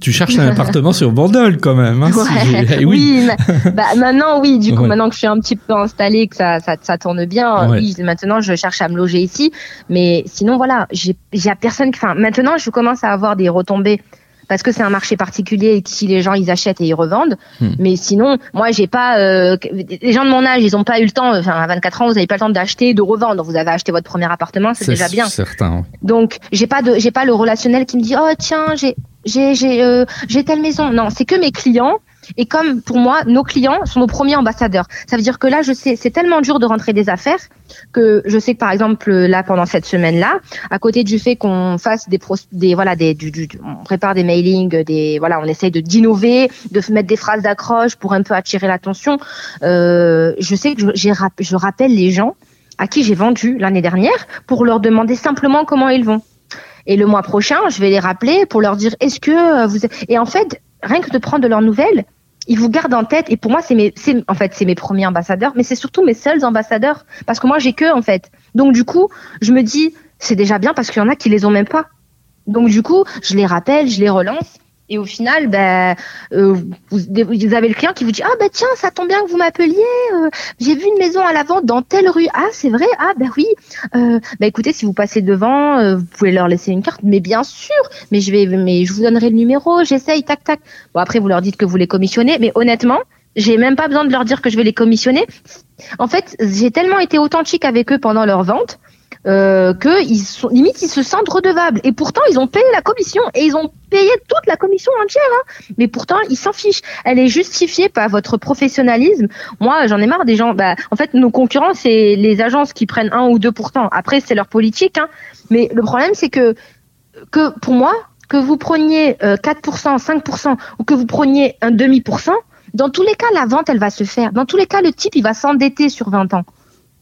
Tu cherches un appartement sur Bandol quand même. hein, Ouais. eh oui, mais- bah, maintenant oui, du coup Ouais. maintenant que je suis un petit peu installée, que ça, ça, ça tourne bien, Ouais. oui, maintenant je cherche à me loger ici. Mais sinon voilà, j'ai j'ai personne. Enfin maintenant je commence à avoir des retombées parce que c'est un marché particulier et que si les gens ils achètent et ils revendent. Hmm. Mais sinon moi j'ai pas euh, les gens de mon âge ils ont pas eu le temps. Enfin à 24 ans vous avez pas le temps d'acheter, de revendre. Vous avez acheté votre premier appartement, c'est déjà bien. certain. Donc j'ai pas de j'ai pas le relationnel qui me dit oh tiens j'ai j'ai j'ai euh, j'ai telle maison. Non, c'est que mes clients. Et comme pour moi, nos clients sont nos premiers ambassadeurs. Ça veut dire que là, je sais, c'est tellement dur de rentrer des affaires que je sais que par exemple là pendant cette semaine-là, à côté du fait qu'on fasse des pros, des voilà des du, du- on prépare des mailings, des voilà, on essaye de d'innover, de mettre des phrases d'accroche pour un peu attirer l'attention. Euh, je sais que je, je rappelle les gens à qui j'ai vendu l'année dernière pour leur demander simplement comment ils vont. Et le mois prochain, je vais les rappeler pour leur dire est-ce que euh, vous et en fait rien que de prendre de leurs nouvelles, ils vous gardent en tête et pour moi c'est mes en fait c'est mes premiers ambassadeurs mais c'est surtout mes seuls ambassadeurs parce que moi j'ai que en fait. Donc du coup, je me dis c'est déjà bien parce qu'il y en a qui les ont même pas. Donc du coup, je les rappelle, je les relance et au final ben euh, vous, avez le client qui vous dit ah ben tiens, ça tombe bien que vous m'appeliez, euh, j'ai vu une maison à la vente dans telle rue. Ah, c'est vrai? Ah ben oui. Euh, bah écoutez, si vous passez devant, vous pouvez leur laisser une carte. Mais bien sûr, mais je vais, mais je vous donnerai le numéro. J'essaye, tac tac. Bon après, vous leur dites que vous les commissionnez, mais honnêtement, j'ai même pas besoin de leur dire que je vais les commissionner. En fait, j'ai tellement été authentique avec eux pendant leur vente euh, que ils sont limite ils se sentent redevables. Et pourtant, ils ont payé la commission et ils ont payé toute la commission entière. Hein. Mais pourtant, ils s'en fichent. Elle est justifiée par votre professionnalisme. Moi, j'en ai marre des gens. Bah, en fait, nos concurrents, c'est les agences qui prennent 1 ou 2 Après, c'est leur politique. Hein. Mais le problème, c'est que, que pour moi, que vous preniez euh, 4%, 5% ou que vous preniez un demi pour cent, dans tous les cas, la vente, elle va se faire. Dans tous les cas, le type, il va s'endetter sur 20 ans.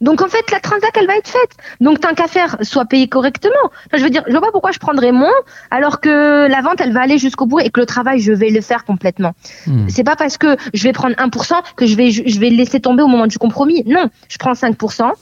Donc en fait, la transac, elle va être faite. Donc tant qu'à faire, soit payé correctement. Enfin, je veux dire, je vois pas pourquoi je prendrais moins alors que la vente, elle va aller jusqu'au bout et que le travail, je vais le faire complètement. Hmm. C'est pas parce que je vais prendre 1% que je vais je vais laisser tomber au moment du compromis. Non, je prends 5%.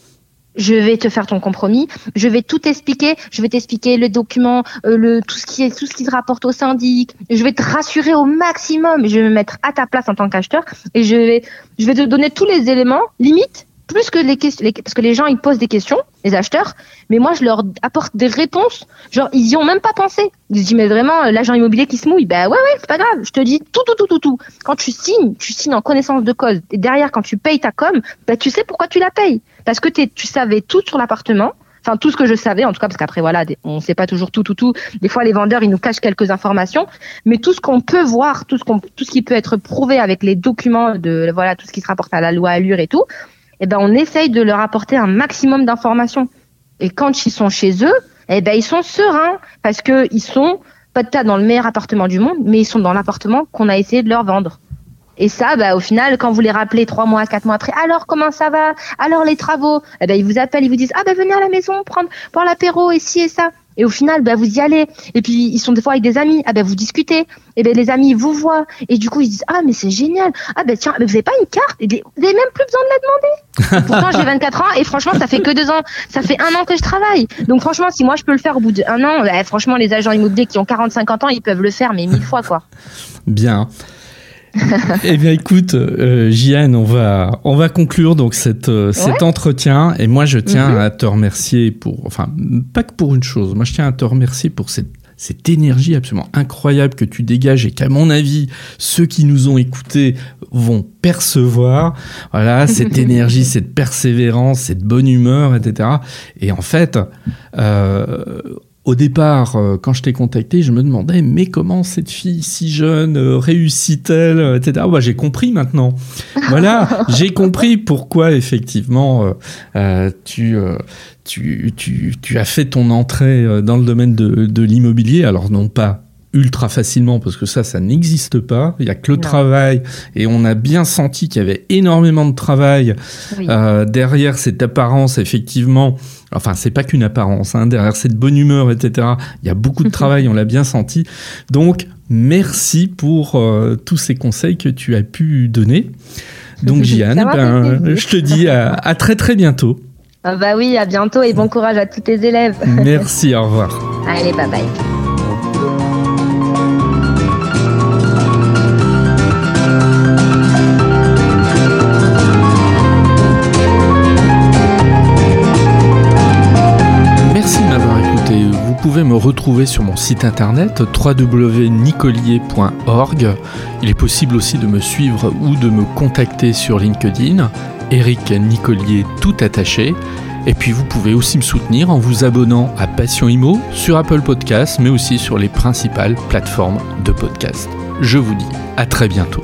Je vais te faire ton compromis. Je vais tout expliquer. Je vais t'expliquer le document, euh, le tout ce qui est tout ce qui se rapporte au syndic. Je vais te rassurer au maximum. Je vais me mettre à ta place en tant qu'acheteur et je vais je vais te donner tous les éléments limite plus que les questions parce que les gens ils posent des questions les acheteurs mais moi je leur apporte des réponses. Genre ils y ont même pas pensé. Ils se disent mais vraiment euh, l'agent immobilier qui se mouille bah ouais ouais c'est pas grave je te dis tout tout tout tout tout. Quand tu signes tu signes en connaissance de cause. Et derrière quand tu payes ta com bah tu sais pourquoi tu la payes. Parce que tu savais tout sur l'appartement. Enfin tout ce que je savais en tout cas parce qu'après voilà on sait pas toujours tout tout tout. Des fois les vendeurs ils nous cachent quelques informations. Mais tout ce qu'on peut voir tout ce qu'on tout ce qui peut être prouvé avec les documents de voilà tout ce qui se rapporte à la loi Allure et tout eh ben on essaye de leur apporter un maximum d'informations. Et quand ils sont chez eux eh ben ils sont sereins parce que ils sont pas dans le meilleur appartement du monde mais ils sont dans l'appartement qu'on a essayé de leur vendre. Et ça, bah, au final, quand vous les rappelez trois mois, quatre mois après, alors comment ça va? Alors les travaux? Eh ben, ils vous appellent, ils vous disent ah ben venez à la maison prendre prendre l'apéro et ci et ça. Et au final, bah, vous y allez. Et puis ils sont des fois avec des amis. Ah ben vous discutez. Et ben les amis vous voient. Et du coup ils disent ah mais c'est génial. Ah ben tiens, mais vous avez pas une carte? Et Vous avez même plus besoin de la demander. Pourtant j'ai 24 ans et franchement ça fait que deux ans. Ça fait un an que je travaille. Donc franchement si moi je peux le faire au bout d'un an, bah, franchement les agents immobiliers qui ont 40-50 ans ils peuvent le faire mais mille fois quoi. Bien. Eh bien, écoute, euh, Jiane, on va, on va conclure donc cette, euh, cet entretien. Et moi, je tiens Mhm. à te remercier pour, enfin, pas que pour une chose. Moi, je tiens à te remercier pour cette, cette énergie absolument incroyable que tu dégages et qu'à mon avis, ceux qui nous ont écoutés vont percevoir. Voilà, cette énergie, cette persévérance, cette bonne humeur, etc. Et en fait, euh, au départ, euh, quand je t'ai contacté, je me demandais, mais comment cette fille si jeune euh, réussit-elle, euh, etc. Bah, j'ai compris maintenant. Voilà, j'ai compris pourquoi effectivement tu, tu, tu, tu, as fait ton entrée dans le domaine de, de l'immobilier. Alors non pas ultra facilement parce que ça, ça n'existe pas. Il y a que le travail et on a bien senti qu'il y avait énormément de travail euh, derrière cette apparence, effectivement. Enfin, c'est pas qu'une apparence, hein, derrière cette bonne humeur, etc. Il y a beaucoup de travail, on l'a bien senti. Donc, merci pour euh, tous ces conseils que tu as pu donner. Donc, Jeanne, ben, je te dis à, à très très bientôt. Ah bah oui, à bientôt et bon courage à tous tes élèves. Merci, au revoir. Allez, bye bye. Pouvez me retrouver sur mon site internet www.nicolier.org. Il est possible aussi de me suivre ou de me contacter sur LinkedIn, Eric Nicolier tout attaché. Et puis vous pouvez aussi me soutenir en vous abonnant à Passion Imo sur Apple Podcasts, mais aussi sur les principales plateformes de podcast. Je vous dis à très bientôt.